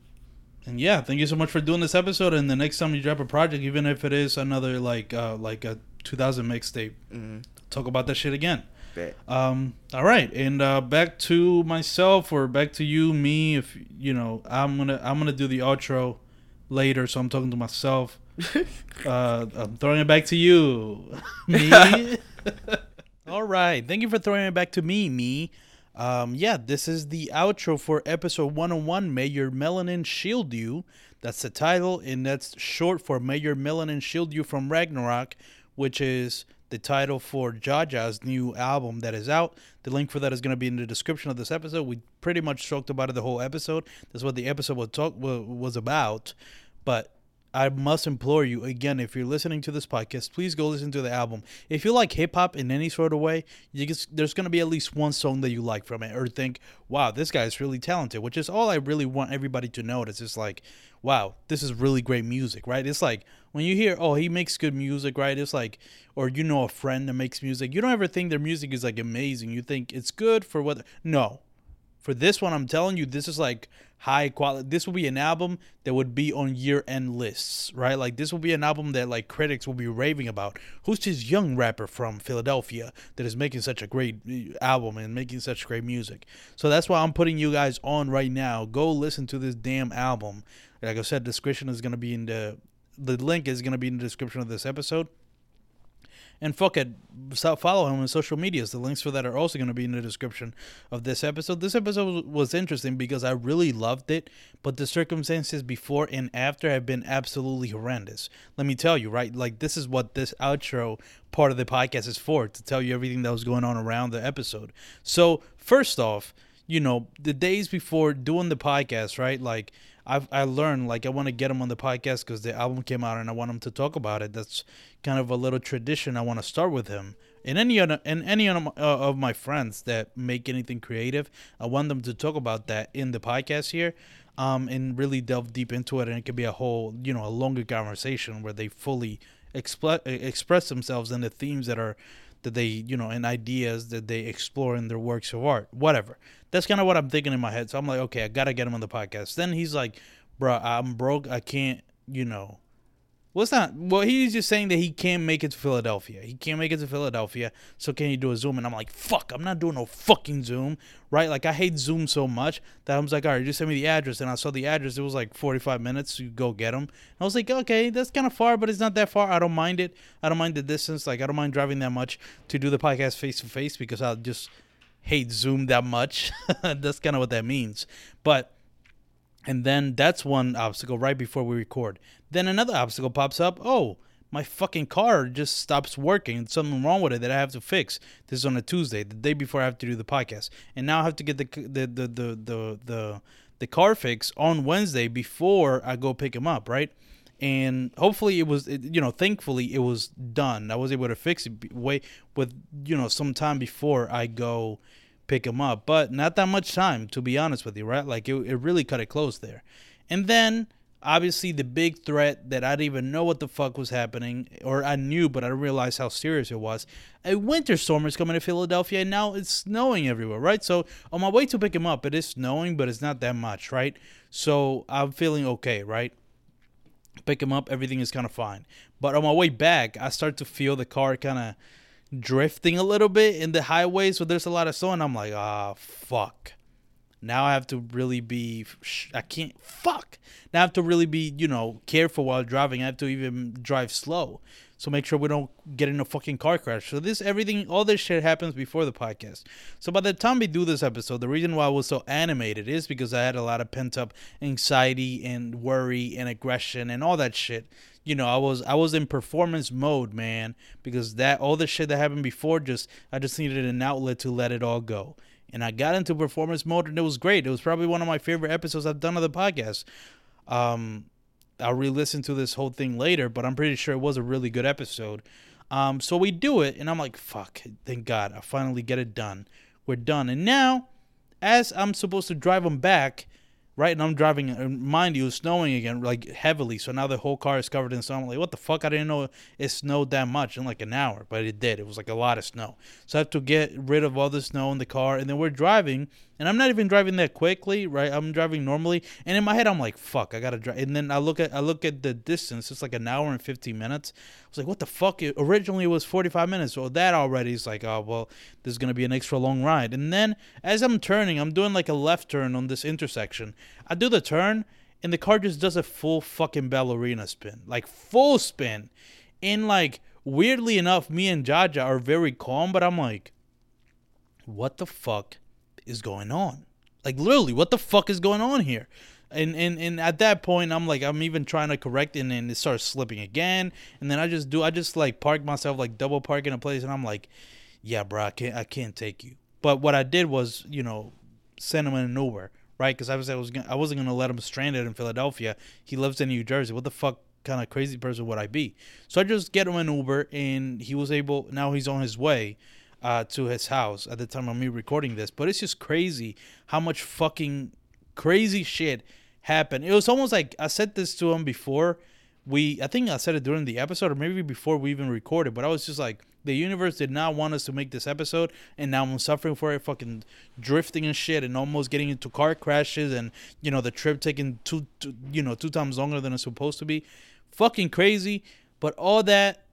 and yeah, thank you so much for doing this episode. And the next time you drop a project, even if it is another like uh, like a 2000 mixtape, Mhm. talk about that shit again. Um, all right, and uh, back to myself or back to you, me. If you know, I'm gonna I'm gonna do the outro later, so I'm talking to myself. *laughs* uh, I'm throwing it back to you, *laughs* me. *laughs* all right. Thank you for throwing it back to me, me. Um, yeah, this is the outro for episode 101. May your melanin shield you. That's the title, and that's short for May your melanin shield you from Ragnorok, which is the title for Jaja's new album that is out. The link for that is going to be in the description of this episode. We pretty much talked about it the whole episode. That's what the episode was talk was about. But I must implore you again, if you're listening to this podcast, please go listen to the album. If you like hip hop in any sort of way, you just, there's going to be at least one song that you like from it, or think, "Wow, this guy is really talented," which is all I really want everybody to notice. It's just like, "Wow, this is really great music," right? It's like when you hear, "Oh, he makes good music," right? It's like, or you know a friend that makes music, you don't ever think their music is like amazing. You think it's good for what? No, for this one, I'm telling you, this is like high quality. This will be an album that would be on year end lists, right? Like this will be an album that like critics will be raving about. Who's this young rapper from Philadelphia that is making such a great uh, album and making such great music? So that's why I'm putting you guys on right now. Go listen to this damn album. Like I said, description is gonna be in the the link is gonna be in the description of this episode. And fuck it, follow him on social medias. The links for that are also going to be in the description of this episode. This episode was interesting because I really loved it, but the circumstances before and after have been absolutely horrendous. Let me tell you, right? Like, this is what this outro part of the podcast is for to tell you everything that was going on around the episode. So, first off, you know, the days before doing the podcast, right? Like, I've I learned like I want to get him on the podcast because the album came out and I want him to talk about it. That's kind of a little tradition I want to start with him. And any other, and any of my, uh, of my friends that make anything creative, I want them to talk about that in the podcast here, um, and really delve deep into it. And it could be a whole, you know, a longer conversation where they fully expl- express themselves and the themes that are that they you know and ideas that they explore in their works of art whatever. That's kind of what i'm thinking in my head. So i'm like okay i gotta get him on the podcast. Then he's like bro i'm broke. I can't you know well, it's not. Well, he's just saying that he can't make it to Philadelphia. He can't make it to Philadelphia. So can he do a Zoom? And I'm like, fuck, I'm not doing no fucking Zoom, right? Like I hate Zoom so much that I was like, all right, just send me the address. And I saw the address. It was like 45 minutes to go get him. And I was like, okay, that's kind of far, but it's not that far. I don't mind it. I don't mind the distance. Like I don't mind driving that much to do the podcast face to face because I just hate Zoom that much. *laughs* that's kind of what that means. But and then that's one obstacle right before we record. Then another obstacle pops up. Oh, my fucking car just stops working. Something wrong with it that I have to fix. This is on a Tuesday, the day before I have to do the podcast, and now I have to get the the the the the the, the car fix on Wednesday before I go pick him up, right? And hopefully it was, it, you know, thankfully it was done. I was able to fix it way with, you know, some time before I go pick him up, but not that much time to be honest with you, right? Like it, it really cut it close there. And then obviously the big threat that I didn't even know what the fuck was happening, or I knew but I didn't realize how serious it was. A winter storm is coming to Philadelphia, and now it's snowing everywhere, right? So on my way to pick him up, it is snowing, but it's not that much, right? So I'm feeling okay, right? Pick him up, everything is kind of fine. But on my way back, I start to feel the car kind of drifting a little bit in the highway, so there's a lot of snow, and I'm like, ah, fuck. Now I have to really be. I can't. Fuck. Now I have to really be, you know, careful while driving. I have to even drive slow. So make sure we don't get in a fucking car crash. So this everything, all this shit happens before the podcast. So by the time we do this episode, the reason why I was so animated is because I had a lot of pent up anxiety and worry and aggression and all that shit. You know, I was I was in performance mode, man, because that all the shit that happened before just I just needed an outlet to let it all go and I got into performance mode, and it was great. It was probably one of my favorite episodes I've done of the podcast. Um, I'll re-listen to this whole thing later, but I'm pretty sure it was a really good episode. Um, so we do it, and I'm like, fuck, thank God, I finally get it done. We're done, and now, as I'm supposed to drive them back, right? And I'm driving, and mind you, it's snowing again, like heavily. So now the whole car is covered in snow. I'm like, what the fuck? I didn't know it snowed that much in like an hour, but it did. It was like a lot of snow. So I have to get rid of all the snow in the car, and then we're driving, and I'm not even driving that quickly, right? I'm driving normally, and in my head, I'm like, fuck, I gotta drive. And then I look at I look at the distance. It's like an hour and 15 minutes. I was like, what the fuck? It, originally it was 45 minutes. So that already is like, oh well, this is gonna be an extra long ride. And then as I'm turning, I'm doing like a left turn on this intersection. I do the turn, and the car just does a full fucking ballerina spin, like full spin. And like weirdly enough, me and Jaja are very calm, but I'm like, what the fuck is going on? Like literally, what the fuck is going on here? And and and at that point, I'm like, I'm even trying to correct it, and then it starts slipping again. And then I just do, I just like park myself, like double park in a place, and I'm like, yeah, bro, I can't, I can't take you. But what I did was, you know, send him in an Uber, right? Because I was, I was, gonna, I wasn't gonna let him stranded in Philadelphia. He lives in New Jersey. What the fuck kind of crazy person would I be? So I just get him an Uber, and he was able. Now he's on his way uh, to his house at the time of me recording this. But it's just crazy how much fucking crazy shit happened. It was almost like I said this to him before we I think I said it during the episode or maybe before we even recorded, but I was just like the universe did not want us to make this episode and now I'm suffering for it fucking drifting and shit and almost getting into car crashes and you know the trip taking two, two you know two times longer than it's supposed to be. Fucking crazy, but all that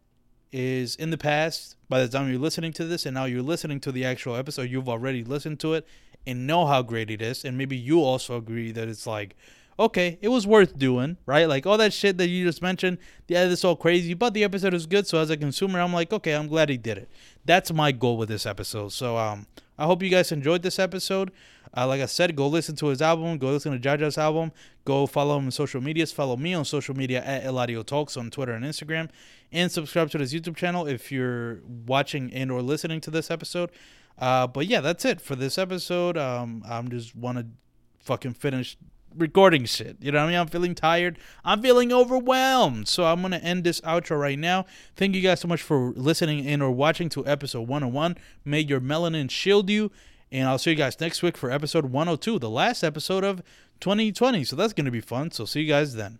is in the past by the time you're listening to this and now you're listening to the actual episode you've already listened to it and know how great it is and maybe you also agree that it's like okay it was worth doing right like all that shit that you just mentioned yeah this all crazy but the episode is good so as a consumer i'm like okay i'm glad he did it that's my goal with this episode so um i hope you guys enjoyed this episode uh, like I said, go listen to his album. Go listen to Jaja's album. Go follow him on social medias. Follow me on social media at Eladio Talks on Twitter and Instagram. And subscribe to his YouTube channel if you're watching and or listening to this episode. Uh, but yeah, that's it for this episode. Um, I'm just want to fucking finish recording shit. You know what I mean? I'm feeling tired. I'm feeling overwhelmed. So I'm gonna end this outro right now. Thank you guys so much for listening in or watching to episode 101. May your melanin shield you. And I'll see you guys next week for episode 102, the last episode of 2020. So that's gonna be fun. So see you guys then.